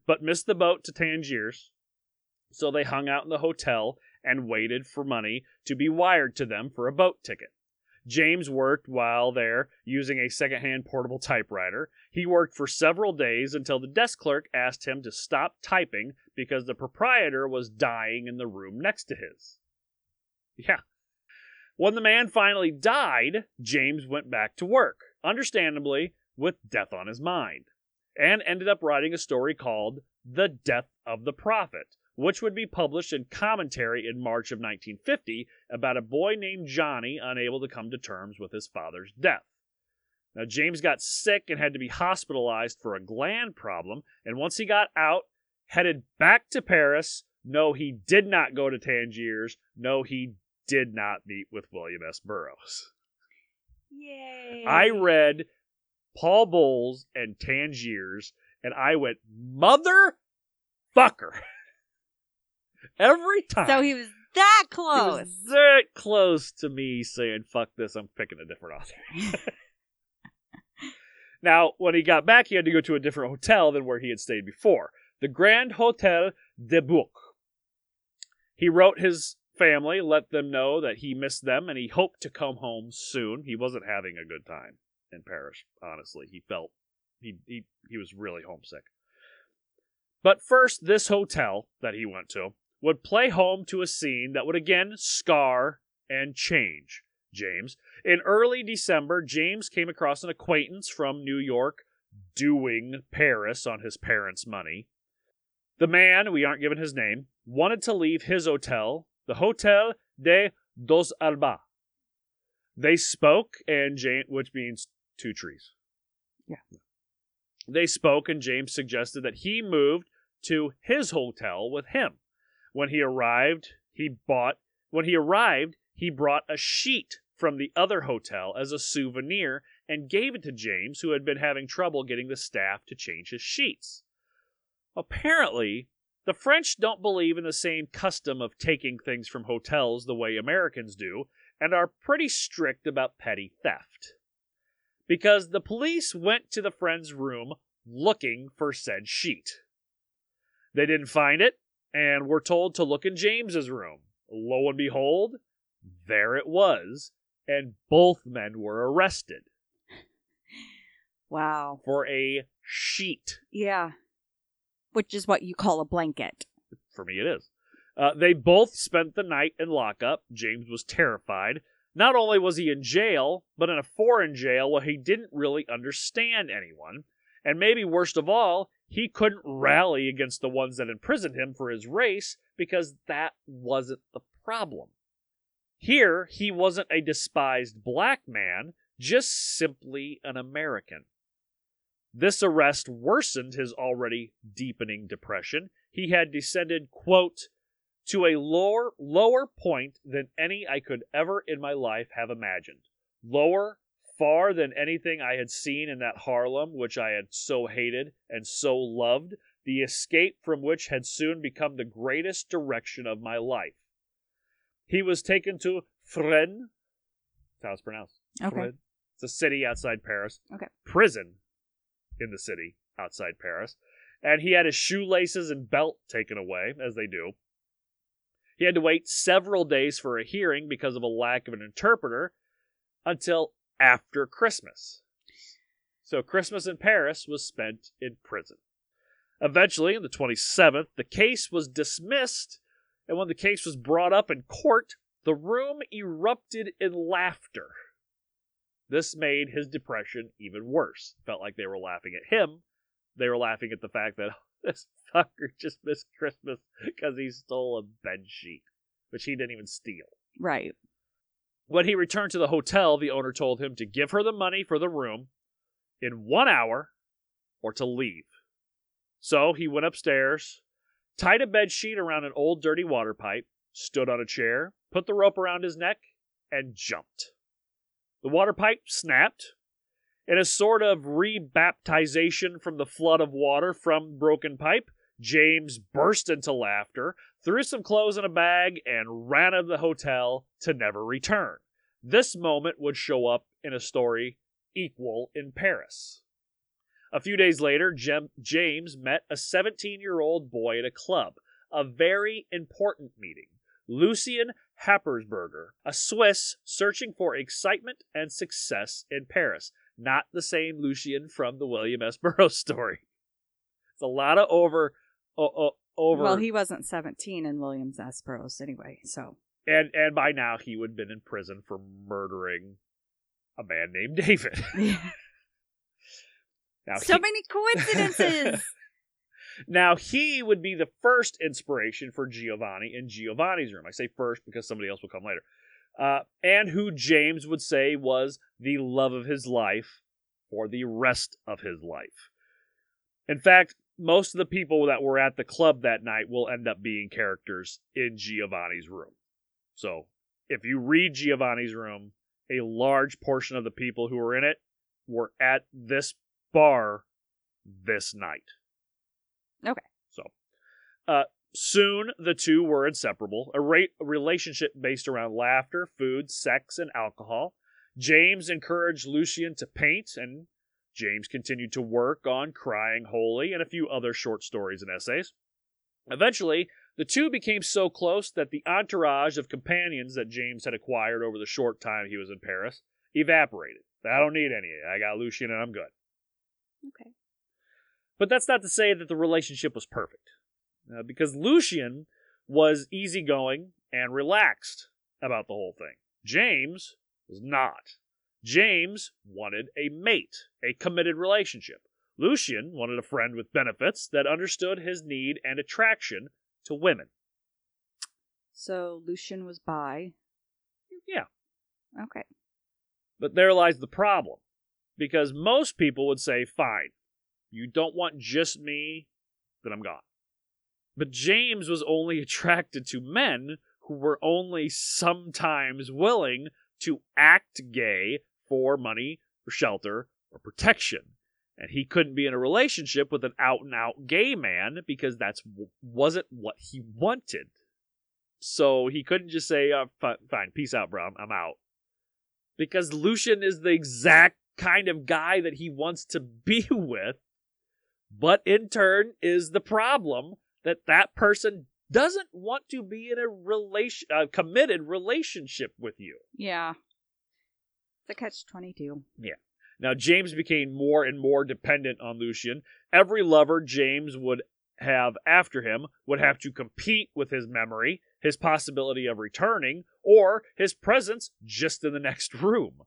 Speaker 1: but miss the boat to Tangiers, so they hung out in the hotel and waited for money to be wired to them for a boat ticket. James worked while there using a secondhand portable typewriter. He worked for several days until the desk clerk asked him to stop typing because the proprietor was dying in the room next to his. Yeah. When the man finally died, James went back to work, understandably, with death on his mind, and ended up writing a story called The Death of the Prophet, which would be published in commentary in March of 1950 about a boy named Johnny unable to come to terms with his father's death. Now, James got sick and had to be hospitalized for a gland problem, and once he got out, headed back to Paris. No, he did not go to Tangiers. No, he did not meet with William S. Burroughs.
Speaker 2: Yay.
Speaker 1: I read Paul Bowles and Tangiers, and I went, motherfucker. Every time.
Speaker 2: So he was that
Speaker 1: He
Speaker 2: close.
Speaker 1: was that close to me saying, fuck this, I'm picking a different author. now, when he got back, he had to go to a different hotel than where he had stayed before the Grand Hotel de Bouc. He wrote his family, let them know that he missed them and he hoped to come home soon. He wasn't having a good time in Paris, honestly. He felt he, he, he was really homesick. But first, this hotel that he went to would play home to a scene that would again scar and change James. In early December, James came across an acquaintance from New York doing Paris on his parents' money. The man, we aren't given his name, wanted to leave his hotel, the Hotel de Dos Alba. They spoke, and James, which means two trees.
Speaker 2: Yeah.
Speaker 1: They spoke, and James suggested that he moved to his hotel with him. When he arrived, he bought. When he arrived, he brought a sheet from the other hotel as a souvenir and gave it to James, who had been having trouble getting the staff to change his sheets. Apparently, the French don't believe in the same custom of taking things from hotels the way Americans do, and are pretty strict about petty theft. Because the police went to the friend's room looking for said sheet. They didn't find it, and were told to look in James's room. Lo and behold, there it was, and both men were arrested
Speaker 2: wow.
Speaker 1: for a sheet.
Speaker 2: Yeah. Which is what you call a blanket.
Speaker 1: For me, it is. Uh, they both spent the night in lockup. James was terrified. Not only was he in jail, but in a foreign jail where he didn't really understand anyone. And maybe worst of all, he couldn't rally against the ones that imprisoned him for his race because that wasn't the problem. Here, he wasn't a despised black man, just simply an American. This arrest worsened his already deepening depression. He had descended, quote, to a lower lower point than any I could ever in my life have imagined. Lower far than anything I had seen in that Harlem which I had so hated and so loved, the escape from which had soon become the greatest direction of my life. He was taken to Fresnes. That's how it's pronounced.
Speaker 2: Okay.
Speaker 1: Fresnes. It's a city outside Paris.
Speaker 2: Okay.
Speaker 1: Prison in the city outside Paris. And he had his shoelaces and belt taken away, as they do. He had to wait several days for a hearing because of a lack of an interpreter until after Christmas. So Christmas in Paris was spent in prison. Eventually, on the 27th, the case was dismissed, and when the case was brought up in court, the room erupted in laughter. This made his depression even worse. Felt like they were laughing at him. They were laughing at the fact that this fucker just missed Christmas because he stole a bed sheet, which he didn't even steal.
Speaker 2: Right.
Speaker 1: When he returned to the hotel, the owner told him to give her the money for the room in one hour or to leave. So he went upstairs, tied a bed sheet around an old dirty water pipe, stood on a chair, put the rope around his neck, and jumped. The water pipe snapped. In a sort of rebaptization from the flood of water from broken pipe, James burst into laughter, threw some clothes in a bag, and ran out of the hotel to never return. This moment would show up in a story equal in Paris. A few days later, James met a 17 year old boy at a club, a very important meeting. Lucien Happersberger, a Swiss searching for excitement and success in Paris. Not the same Lucien from the William S. Burroughs story. It's a lot of over, o- over.
Speaker 2: Well, he wasn't 17 in William S. Burroughs anyway, so.
Speaker 1: and and by now he would have been in prison for murdering a man named David. Now
Speaker 2: so
Speaker 1: he-
Speaker 2: many coincidences.
Speaker 1: Now he would be the first inspiration for Giovanni in Giovanni's room. I say first because somebody else will come later. Uh, and who James would say was the love of his life for the rest of his life. In fact, most of the people that were at the club that night will end up being characters in Giovanni's room. So if you read Giovanni's room, a large portion of the people who were in it were at this bar this night.
Speaker 2: Okay.
Speaker 1: So, uh, soon the two were inseparable. A, ra- a relationship based around laughter, food, sex, and alcohol. James encouraged Lucien to paint, and James continued to work on Crying Holy and a few other short stories and essays. Eventually, the two became so close that the entourage of companions that James had acquired over the short time he was in Paris evaporated. I don't need any. I got Lucien and I'm good.
Speaker 2: okay.
Speaker 1: But that's not to say that the relationship was perfect, uh, because Lucien was easygoing and relaxed about the whole thing. James was not. James wanted a mate, a committed relationship. Lucien wanted a friend with benefits that understood his need and attraction to women.
Speaker 2: So Lucien was by.
Speaker 1: Yeah.
Speaker 2: Okay.
Speaker 1: But there lies the problem. Because most people would say, fine, you don't want just me, then I'm gone. But James was only attracted to men who were only sometimes willing to act gay for money, or shelter, or protection. And he couldn't be in a relationship with an out and out gay man because that's wasn't what he wanted. So he couldn't just say, oh, fi- "Fine, peace out, bro. I'm out." because Lucien is the exact kind of guy that he wants to be with, but in turn is the problem that that person doesn't want to be in a relation, a committed relationship with you.
Speaker 2: Yeah. The catch 22. Yeah.
Speaker 1: Now James became more and more dependent on Lucien. Every lover James would have after him would have to compete with his memory, his possibility of returning, or his presence just in the next room.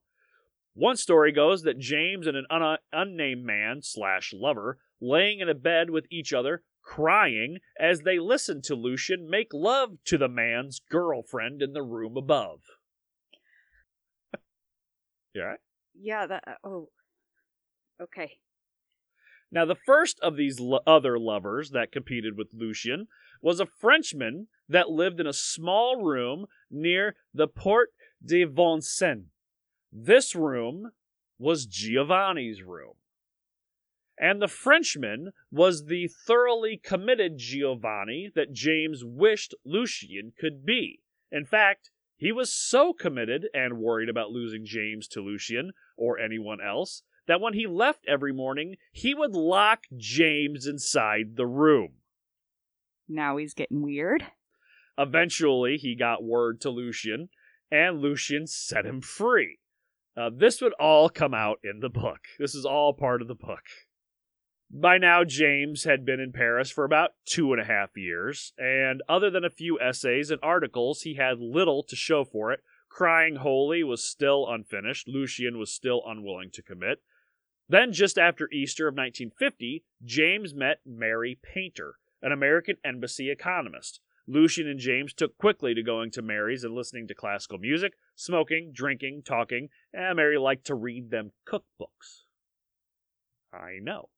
Speaker 1: One story goes that James and an un- unnamed man slash lover laying in a bed with each other, crying as they listened to Lucien make love to the man's girlfriend in the room above. yeah. right?
Speaker 2: Yeah, that. Uh, oh. Okay.
Speaker 1: Now, the first of these lo- other lovers that competed with Lucien was a Frenchman that lived in a small room near the Porte de Vincennes. This room was Giovanni's room. And the Frenchman was the thoroughly committed Giovanni that James wished Lucien could be. In fact, he was so committed and worried about losing James to Lucien or anyone else that when he left every morning, he would lock James inside the room.
Speaker 2: Now he's getting weird.
Speaker 1: Eventually, he got word to Lucien, and Lucien set him free. Uh, this would all come out in the book. This is all part of the book. By now, James had been in Paris for about two and a half years, and other than a few essays and articles, he had little to show for it. Crying Holy was still unfinished, Lucien was still unwilling to commit. Then, just after Easter of 1950, James met Mary Painter, an American embassy economist. Lucien and James took quickly to going to Mary's and listening to classical music, smoking, drinking, talking, and Mary liked to read them cookbooks. I know.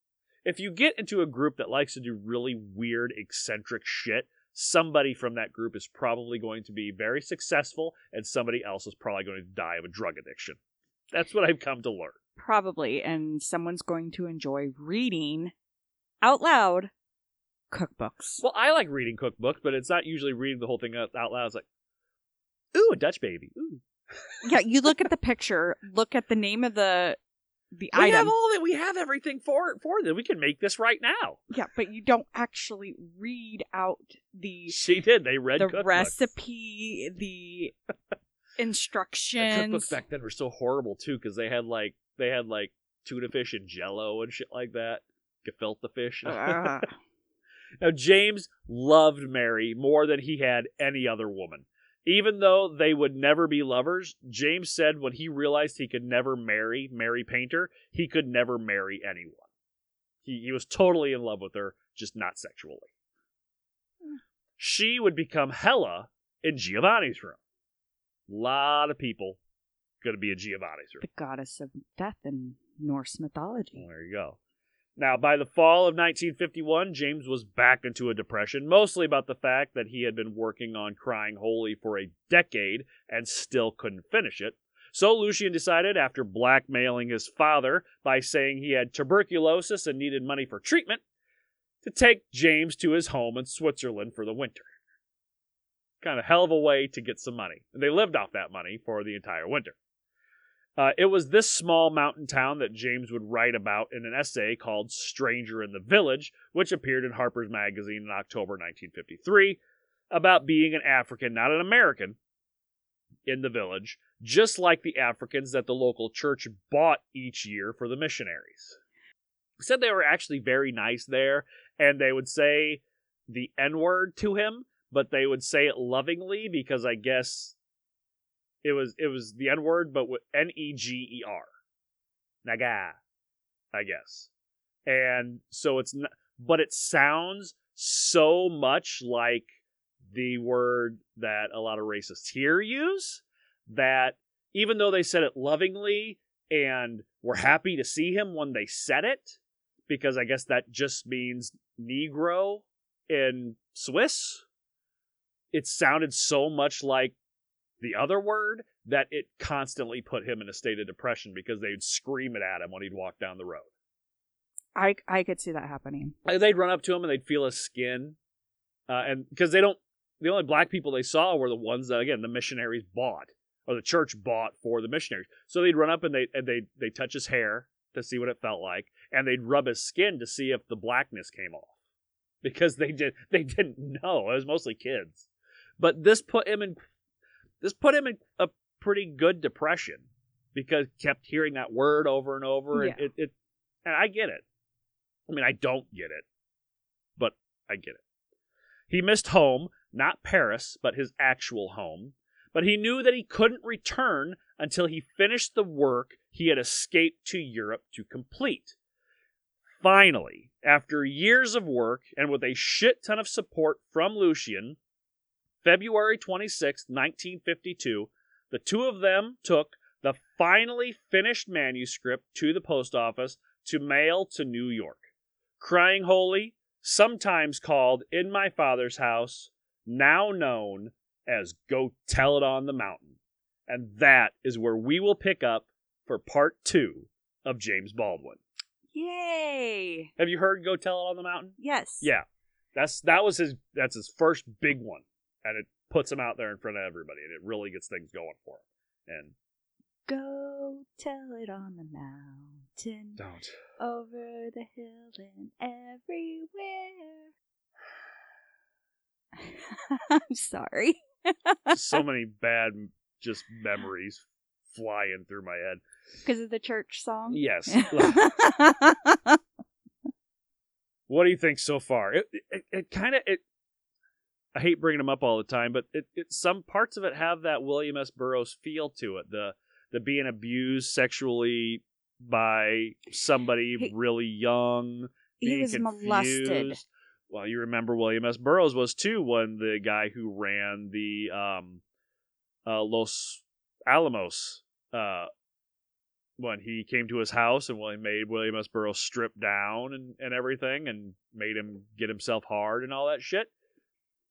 Speaker 1: If you get into a group that likes to do really weird, eccentric shit, somebody from that group is probably going to be very successful, and somebody else is probably going to die of a drug addiction. That's what I've come to learn.
Speaker 2: Probably. And someone's going to enjoy reading out loud cookbooks.
Speaker 1: Well, I like reading cookbooks, but it's not usually reading the whole thing out, out loud. It's like, ooh, a Dutch baby. Ooh.
Speaker 2: yeah, you look at the picture, look at the name of the the
Speaker 1: We
Speaker 2: item.
Speaker 1: have all that. We have everything for for them. We can make this right now.
Speaker 2: yeah, but you don't actually read out the
Speaker 1: She did. They read
Speaker 2: the
Speaker 1: cookbooks.
Speaker 2: recipe, the instructions.
Speaker 1: The cookbooks back then were so horrible too because they had like they had like tuna fish and Jello and shit like that. Gefilte fish.
Speaker 2: Ugh.
Speaker 1: Now, James loved Mary more than he had any other woman. Even though they would never be lovers, James said when he realized he could never marry Mary Painter, he could never marry anyone. He, he was totally in love with her, just not sexually. She would become Hella in Giovanni's room. lot of people going to be in Giovanni's room.
Speaker 2: the goddess of death in Norse mythology.
Speaker 1: Well, there you go. Now, by the fall of 1951, James was back into a depression, mostly about the fact that he had been working on Crying Holy for a decade and still couldn't finish it. So Lucien decided, after blackmailing his father by saying he had tuberculosis and needed money for treatment, to take James to his home in Switzerland for the winter. Kind of hell of a way to get some money. And they lived off that money for the entire winter. Uh, it was this small mountain town that James would write about in an essay called Stranger in the Village, which appeared in Harper's Magazine in October 1953, about being an African, not an American, in the village, just like the Africans that the local church bought each year for the missionaries. He said they were actually very nice there, and they would say the N word to him, but they would say it lovingly because I guess it was it was the N word, but with N E G E R, naga, I guess. And so it's not, but it sounds so much like the word that a lot of racists here use that even though they said it lovingly and were happy to see him when they said it, because I guess that just means Negro in Swiss, it sounded so much like the other word that it constantly put him in a state of depression because they'd scream it at him when he'd walk down the road.
Speaker 2: I I could see that happening.
Speaker 1: They'd run up to him and they'd feel his skin, uh, and because they don't, the only black people they saw were the ones that again the missionaries bought or the church bought for the missionaries. So they'd run up and they and they they touch his hair to see what it felt like, and they'd rub his skin to see if the blackness came off because they did they didn't know. It was mostly kids, but this put him in this put him in a pretty good depression because kept hearing that word over and over, and
Speaker 2: Yeah.
Speaker 1: it, it and I get it. I mean, I don't get it, but I get it. He missed home, not Paris, but his actual home. But he knew that he couldn't return until he finished the work he had escaped to Europe to complete. Finally, after years of work and with a shit ton of support from Lucien, February 26, 1952, the two of them took the finally finished manuscript to the post office to mail to New York. Crying Holy, sometimes called In My Father's House, now known as Go Tell It on the Mountain. And that is where we will pick up for part two of James Baldwin.
Speaker 2: Yay!
Speaker 1: Have you heard Go Tell It on the Mountain?
Speaker 2: Yes.
Speaker 1: Yeah. That's that was his that's his first big one. And it puts him out there in front of everybody and it really gets things going for him. And
Speaker 2: Go tell it on the mountain,
Speaker 1: don't.
Speaker 2: over the hill and everywhere. I'm sorry.
Speaker 1: so many bad just memories flying through my head.
Speaker 2: Because of the church song?
Speaker 1: Yes. What do you think so far? It it, it kind of it. I hate bringing them up all the time, but it, it some parts of it have that William S. Burroughs feel to it. The the being abused sexually by somebody
Speaker 2: He-
Speaker 1: really young.
Speaker 2: He was molested.
Speaker 1: Well, you remember William S. Burroughs was too when the guy who ran the um, uh, Los Alamos uh, when he came to his house and when he made William S. Burroughs strip down and, and everything and made him get himself hard and all that shit.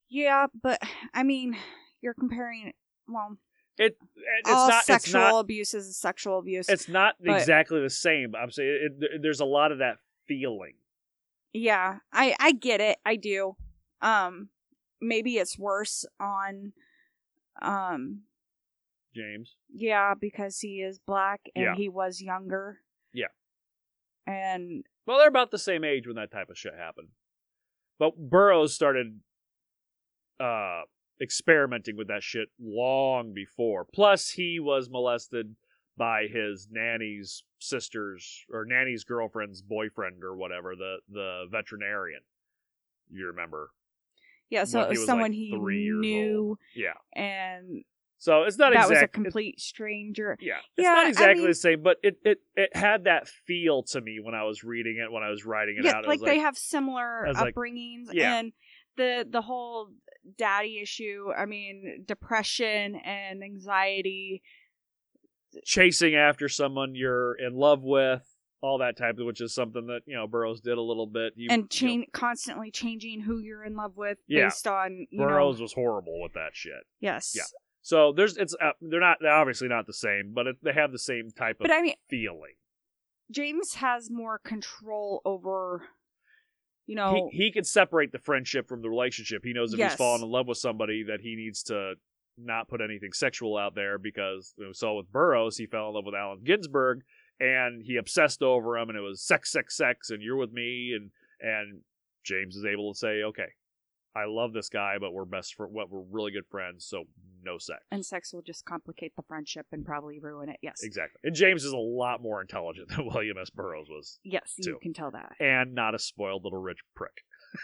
Speaker 2: Yeah, but I mean, you're comparing. Well,
Speaker 1: It it's
Speaker 2: all
Speaker 1: not
Speaker 2: sexual
Speaker 1: it's not
Speaker 2: abuse is sexual abuse.
Speaker 1: it's not
Speaker 2: but-
Speaker 1: exactly the same. I'm saying it, it, there's a lot of that feeling.
Speaker 2: yeah, I I get it. I do. Um, maybe it's worse on. Um,
Speaker 1: James.
Speaker 2: yeah, because he is black and
Speaker 1: Yeah.
Speaker 2: he was younger.
Speaker 1: Yeah.
Speaker 2: And
Speaker 1: Well, they're about the same age when that type of shit happened. But Burroughs started uh experimenting with that shit long before. Plus he was molested by his nanny's sister's or nanny's girlfriend's boyfriend or whatever, the the veterinarian. You remember.
Speaker 2: yeah, so it was someone
Speaker 1: like,
Speaker 2: he knew.
Speaker 1: Yeah.
Speaker 2: and
Speaker 1: So it's not
Speaker 2: that was a complete stranger.
Speaker 1: Yeah, it's
Speaker 2: Yeah,
Speaker 1: not
Speaker 2: I
Speaker 1: exactly
Speaker 2: mean-
Speaker 1: the same, but it, it it had that feel to me when I was reading it, when I was writing it
Speaker 2: yeah,
Speaker 1: out. It
Speaker 2: like,
Speaker 1: was
Speaker 2: they have similar
Speaker 1: I was like,
Speaker 2: upbringings,
Speaker 1: yeah.
Speaker 2: and the the whole daddy issue. I mean, depression and anxiety.
Speaker 1: chasing after someone you're in love with, all that type of, which is something that you know Burroughs did a little bit. You,
Speaker 2: and
Speaker 1: you know,
Speaker 2: change constantly changing who you're in love with
Speaker 1: Yeah.
Speaker 2: based on you
Speaker 1: Burroughs
Speaker 2: know
Speaker 1: was horrible with that shit.
Speaker 2: yes
Speaker 1: Yeah. So there's it's uh, they're not they're obviously not the same, but it, they have the same type of
Speaker 2: but i mean
Speaker 1: feeling.
Speaker 2: james has more control over you know
Speaker 1: He he can separate the friendship from the relationship. He knows if
Speaker 2: Yes.
Speaker 1: he's fallen in love with somebody that he needs to not put anything sexual out there because you know, so with Burroughs he fell in love with Allen Ginsberg and he obsessed over him and it was sex sex sex and you're with me and and James is able to say okay I love this guy but we're best for what we're really good friends so no sex.
Speaker 2: And sex will just complicate the friendship and probably ruin it yes.
Speaker 1: Exactly. And James is a lot more intelligent than William S. Burroughs was
Speaker 2: yes you can tell that.
Speaker 1: And not a spoiled little rich prick.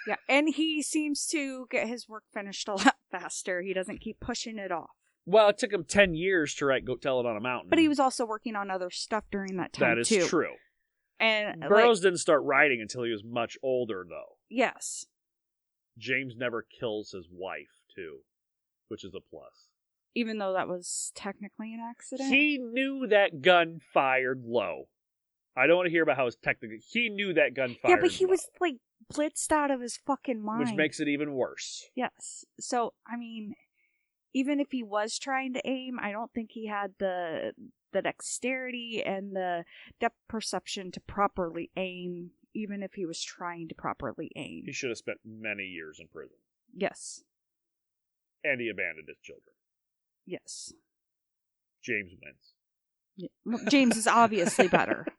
Speaker 2: Yeah and he seems to get his work finished a lot faster. He doesn't keep pushing it off.
Speaker 1: Well it took him 10 years to write Go Tell It on a Mountain.
Speaker 2: But he was also working on other stuff during that time
Speaker 1: that is
Speaker 2: too.
Speaker 1: true.
Speaker 2: And like,
Speaker 1: Burroughs didn't start writing until he was much older, though.
Speaker 2: yes
Speaker 1: James never kills his wife, too, which is a plus.
Speaker 2: even though that was technically an accident
Speaker 1: He knew that gun fired low. I don't want to hear about how it's technically. He knew that gun fired
Speaker 2: yeah but he
Speaker 1: low,
Speaker 2: was like blitzed out of his fucking mind
Speaker 1: which makes it even worse.
Speaker 2: Yes. So, I mean, even if he was trying to aim, I don't think he had the the dexterity and the depth perception to properly aim, even if he was trying to properly aim.
Speaker 1: He should have spent many years in prison,
Speaker 2: Yes.
Speaker 1: and he abandoned his children.
Speaker 2: Yes.
Speaker 1: James wins.
Speaker 2: Yeah. Well, James is obviously better.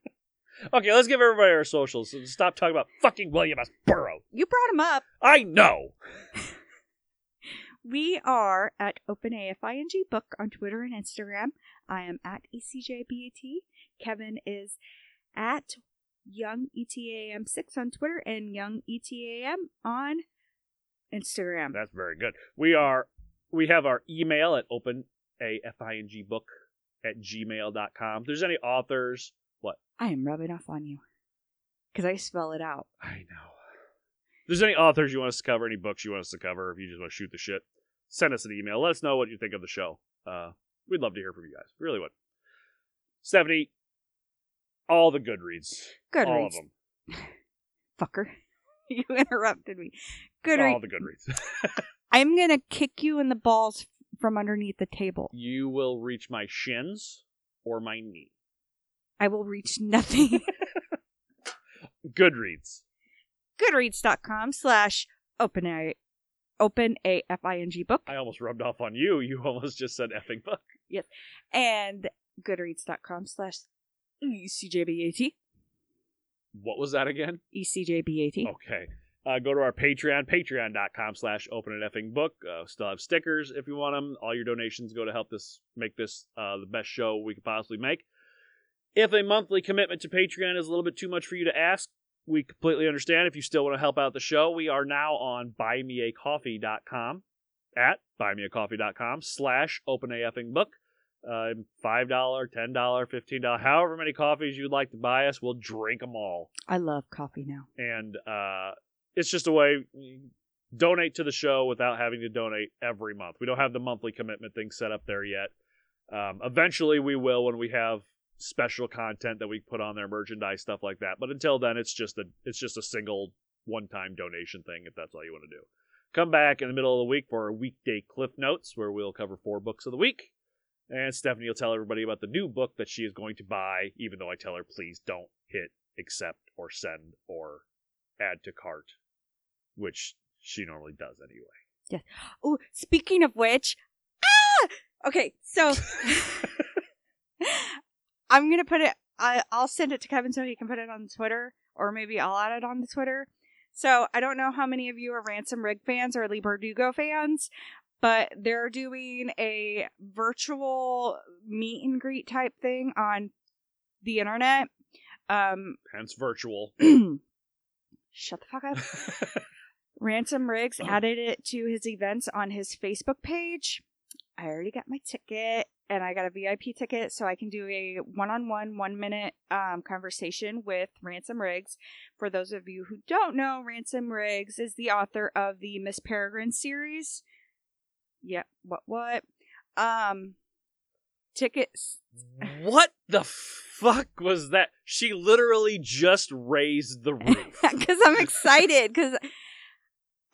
Speaker 1: Okay, let's give everybody our socials. and Stop talking about fucking William S. Burroughs.
Speaker 2: You brought him up.
Speaker 1: I know.
Speaker 2: We are at OpenAFING Book on Twitter and Instagram. I am at ECJBAT. Kevin is at Young E ETAM6 on Twitter and Young ETAM on Instagram.
Speaker 1: That's very good. We are we have our email at open a f i n g book at gmail.com. If there's any authors, what?
Speaker 2: I am rubbing off on you because I spell it out.
Speaker 1: I know. If there's any authors you want us to cover, any books you want us to cover, if you just want to shoot the shit, send us an email. Let us know what you think of the show. Uh, we'd love to hear from you guys. We really would. Stephanie, all the Goodreads.
Speaker 2: Goodreads.
Speaker 1: All of them.
Speaker 2: Fucker. you interrupted me. Goodreads.
Speaker 1: All the Goodreads.
Speaker 2: I'm going to kick you in the balls from underneath the table.
Speaker 1: you will reach my shins or my knee.
Speaker 2: I will reach nothing.
Speaker 1: Goodreads.
Speaker 2: goodreads.com slash open a open a f i n g book
Speaker 1: I almost rubbed off on you. You almost just said effing book. Yes.
Speaker 2: And goodreads.com slash ecjbat
Speaker 1: What was that again?
Speaker 2: E ecjbat
Speaker 1: Okay. Uh, go to our Patreon, patreon.com slash open an effing book. Uh, still have stickers if you want them. All your donations go to help this make this uh, the best show we could possibly make. If a monthly commitment to Patreon is a little bit too much for you to ask, we completely understand if you still want to help out the show. We are now on buymeacoffee.com at buymeacoffee.com slash openafing book. Uh, $5, $10, $15, however many coffees you'd like to buy us, we'll drink them all.
Speaker 2: I love coffee now.
Speaker 1: And uh, it's just a way donate to the show without having to donate every month. We don't have the monthly commitment thing set up there yet. Um, eventually, we will when we have special content that we put on there, merchandise stuff like that. But until then, it's just a it's just a single one time donation thing if that's all you want to do. Come back in the middle of the week for our weekday cliff notes where we'll cover four books of the week. And Stephanie will tell everybody about the new book that she is going to buy, even though I tell her please don't hit accept or send or add to cart, which she normally does anyway. Yes.
Speaker 2: Oh, speaking of which, ah! Okay, so I'm gonna put it. I, I'll send it to Kevin so he can put it on Twitter, or maybe I'll add it on the Twitter. So I don't know how many of you are Ransom Riggs fans or Leigh Bardugo fans, but they're doing a virtual meet and greet type thing on the internet. Um,
Speaker 1: Hence virtual.
Speaker 2: shut the fuck up. Ransom Riggs added it to his events on his Facebook page. I already got my ticket and I got a VIP ticket so I can do a one on one, one minute um, conversation with Ransom Riggs. For those of you who don't know, Ransom Riggs is the author of the Miss Peregrine series. Yep, what, what? Um, tickets.
Speaker 1: what the fuck was that? She literally just raised the roof.
Speaker 2: Because I'm excited because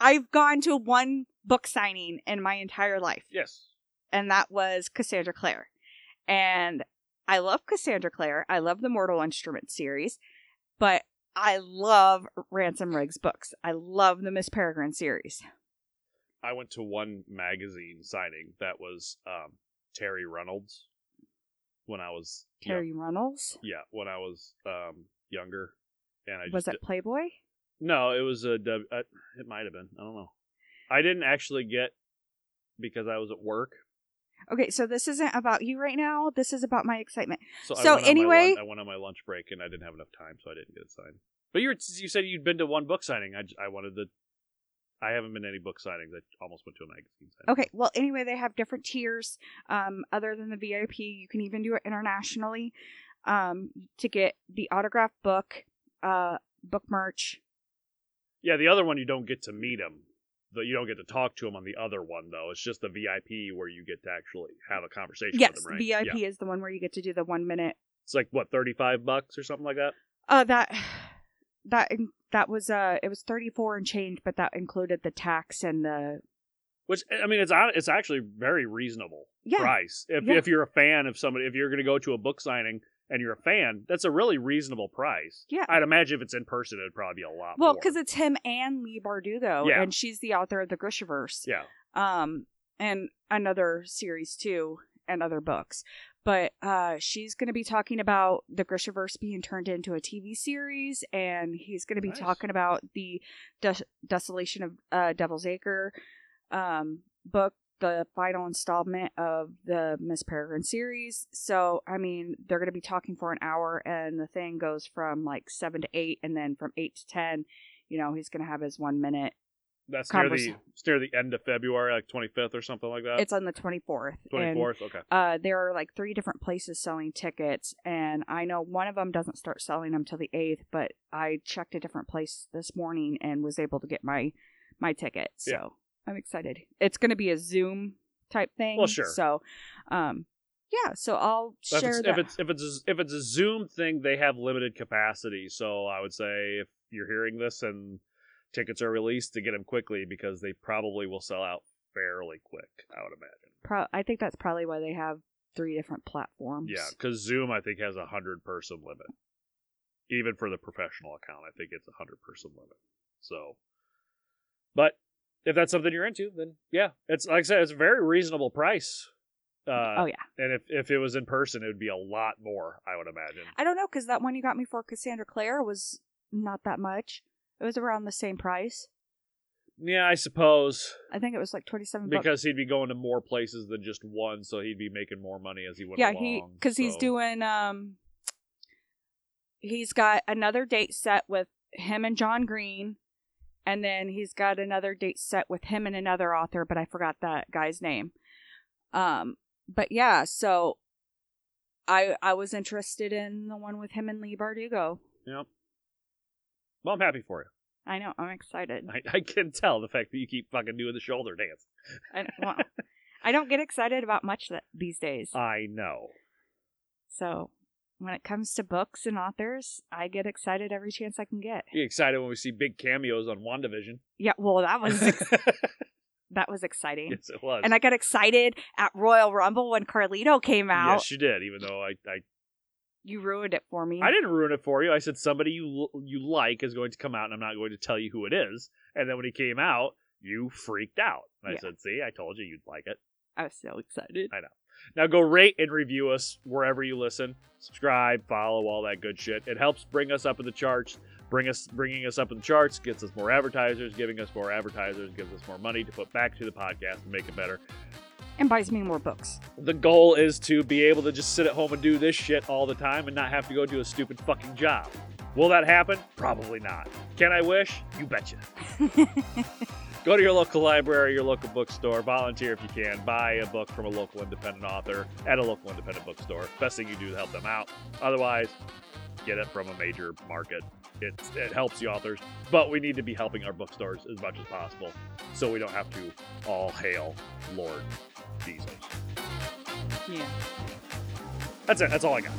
Speaker 2: I've gone to one book signing in my entire life.
Speaker 1: yes.
Speaker 2: and that was Cassandra Clare. And I love Cassandra Clare. I love the Mortal Instrument series, but I love Ransom Riggs books. I love the Miss Peregrine series.
Speaker 1: I went to one magazine signing that was um, Terry Reynolds when I was
Speaker 2: Terry Reynolds.
Speaker 1: Yeah, when I was um, younger, and I just
Speaker 2: Was it Playboy?
Speaker 1: no, it was a uh, it might have been. I don't know. I didn't actually get because I was at work.
Speaker 2: Okay, so this isn't about you right now. This is about my excitement.
Speaker 1: So,
Speaker 2: So
Speaker 1: my
Speaker 2: anyway-
Speaker 1: I went on my lunch break and I didn't have enough time, so I didn't get it signed. But you were, you said you'd been to one book signing. I, I wanted to. I haven't been to any book signings. I almost went to a magazine signing.
Speaker 2: Okay, well, anyway, they have different tiers. Um, other than the VIP, you can even do it internationally. Um, to get the autograph book, uh, book merch,
Speaker 1: Yeah, the other one you don't get to meet him. The, you don't get to talk to him on the other one though. It's just the VIP where you get to actually have a conversation
Speaker 2: Yes,
Speaker 1: with him, right?
Speaker 2: VIP
Speaker 1: Yeah.
Speaker 2: is the one where you get to do the one minute.
Speaker 1: It's like what thirty five bucks or something like that.
Speaker 2: Uh, that that that was uh, it was thirty four and change, but that included the tax and the
Speaker 1: Which I mean, it's it's actually very reasonable
Speaker 2: yeah.
Speaker 1: price. If
Speaker 2: Yeah.
Speaker 1: if you're a fan of somebody, if you're going to go to a book signing and you're a fan, that's a really reasonable price.
Speaker 2: Yeah.
Speaker 1: I'd imagine if it's in person, it'd probably be a lot
Speaker 2: Well, because it's him and Leigh Bardugo,
Speaker 1: Yeah.
Speaker 2: and she's the author of the Grishaverse,
Speaker 1: yeah,
Speaker 2: um, and another series too, and other books. But uh, she's going to be talking about the Grishaverse being turned into a TV series, and he's going to be
Speaker 1: Nice.
Speaker 2: talking about the Des- Desolation of uh, Devil's Acre um, book, the final installment of the Miss Peregrine series. So, I mean, they're going to be talking for an hour, and the thing goes from like seven to eight, and then from eight to ten, you know, he's going to have his one minute.
Speaker 1: That's near the near the end of February, like twenty fifth or something like that.
Speaker 2: It's on the twenty fourth.
Speaker 1: Twenty fourth. Okay.
Speaker 2: uh, there are like three different places selling tickets, and I know one of them doesn't start selling them till the eighth. But I checked a different place this morning and was able to get my my ticket. So
Speaker 1: Yeah.
Speaker 2: I'm excited. It's going to be a Zoom type thing.
Speaker 1: Well, sure.
Speaker 2: So, um, yeah. So I'll
Speaker 1: if,
Speaker 2: share
Speaker 1: it's,
Speaker 2: that.
Speaker 1: if it's if it's a, if it's a Zoom thing, they have limited capacity. So I would say if you're hearing this and tickets are released, to get them quickly because they probably will sell out fairly quick. I would imagine.
Speaker 2: Pro- I think that's probably why they have three different platforms.
Speaker 1: Yeah, because Zoom I think has a hundred person limit. Even for the professional account, I think it's a hundred person limit. So, but if that's something you're into, then yeah, it's like I said, it's a very reasonable price. Uh,
Speaker 2: oh yeah.
Speaker 1: and if if it was in person, it would be a lot more. I would imagine.
Speaker 2: I don't know because that one you got me for Cassandra Clare was not that much. It was around the same price.
Speaker 1: Yeah, I suppose
Speaker 2: I think it was like twenty seven
Speaker 1: because he'd be going to more places than just one, so he'd be making more money as he went
Speaker 2: yeah,
Speaker 1: along.
Speaker 2: he because he's doing um. He's got another date set with him and John Green, and then he's got another date set with him and another author, but I forgot that guy's name. Um, but yeah, so I I was interested in the one with him and Leigh Bardugo.
Speaker 1: Yep. Well, I'm happy for you.
Speaker 2: I know, I'm excited.
Speaker 1: I, I can tell the fact that you keep fucking doing the shoulder dance.
Speaker 2: I, well, I don't get excited about much that, these days.
Speaker 1: I know.
Speaker 2: So when it comes to books and authors, I get excited every chance I can get.
Speaker 1: You excited when we see big cameos on WandaVision?
Speaker 2: Yeah, well, that was ex- that was exciting.
Speaker 1: yes, it was.
Speaker 2: And I got excited at Royal Rumble when Carlito came out.
Speaker 1: Yes, you did. Even though I, I,
Speaker 2: You ruined it for me.
Speaker 1: I didn't ruin it for you. I said somebody you you like is going to come out, and I'm not going to tell you who it is. And then when he came out, you freaked out. And I said, "See, I told you you'd like it."
Speaker 2: I was so excited. I know.
Speaker 1: Now go rate and review us wherever you listen. Subscribe, follow, all that good shit. It helps bring us up in the charts. Bring us, bringing us up in the charts gets us more advertisers. Giving us more advertisers gives us more money to put back to the podcast and make it better.
Speaker 2: And buys me more books.
Speaker 1: The goal is to be able to just sit at home and do this shit all the time and not have to go do a stupid fucking job. Will that happen? Probably not. Can I wish? You betcha. Go to your local library, your local bookstore, volunteer if you can, buy a book from a local independent author at a local independent bookstore. Best thing you do to help them out. Otherwise, get it from a major market. It, it helps the authors, but we need to be helping our bookstores as much as possible so we don't have to all hail Lord Jesus.
Speaker 2: Yeah.
Speaker 1: That's it. That's all I got.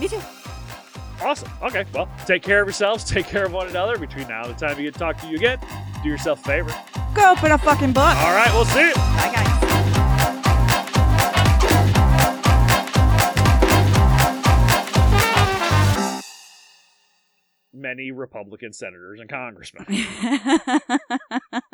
Speaker 2: Me too.
Speaker 1: Awesome. Okay. Well, take care of yourselves. Take care of one another. Between now and the time we get to talk to you again, do yourself a favor.
Speaker 2: Go open a fucking book.
Speaker 1: All right. We'll see you.
Speaker 2: Bye, guys.
Speaker 1: Many Republican senators and congressmen.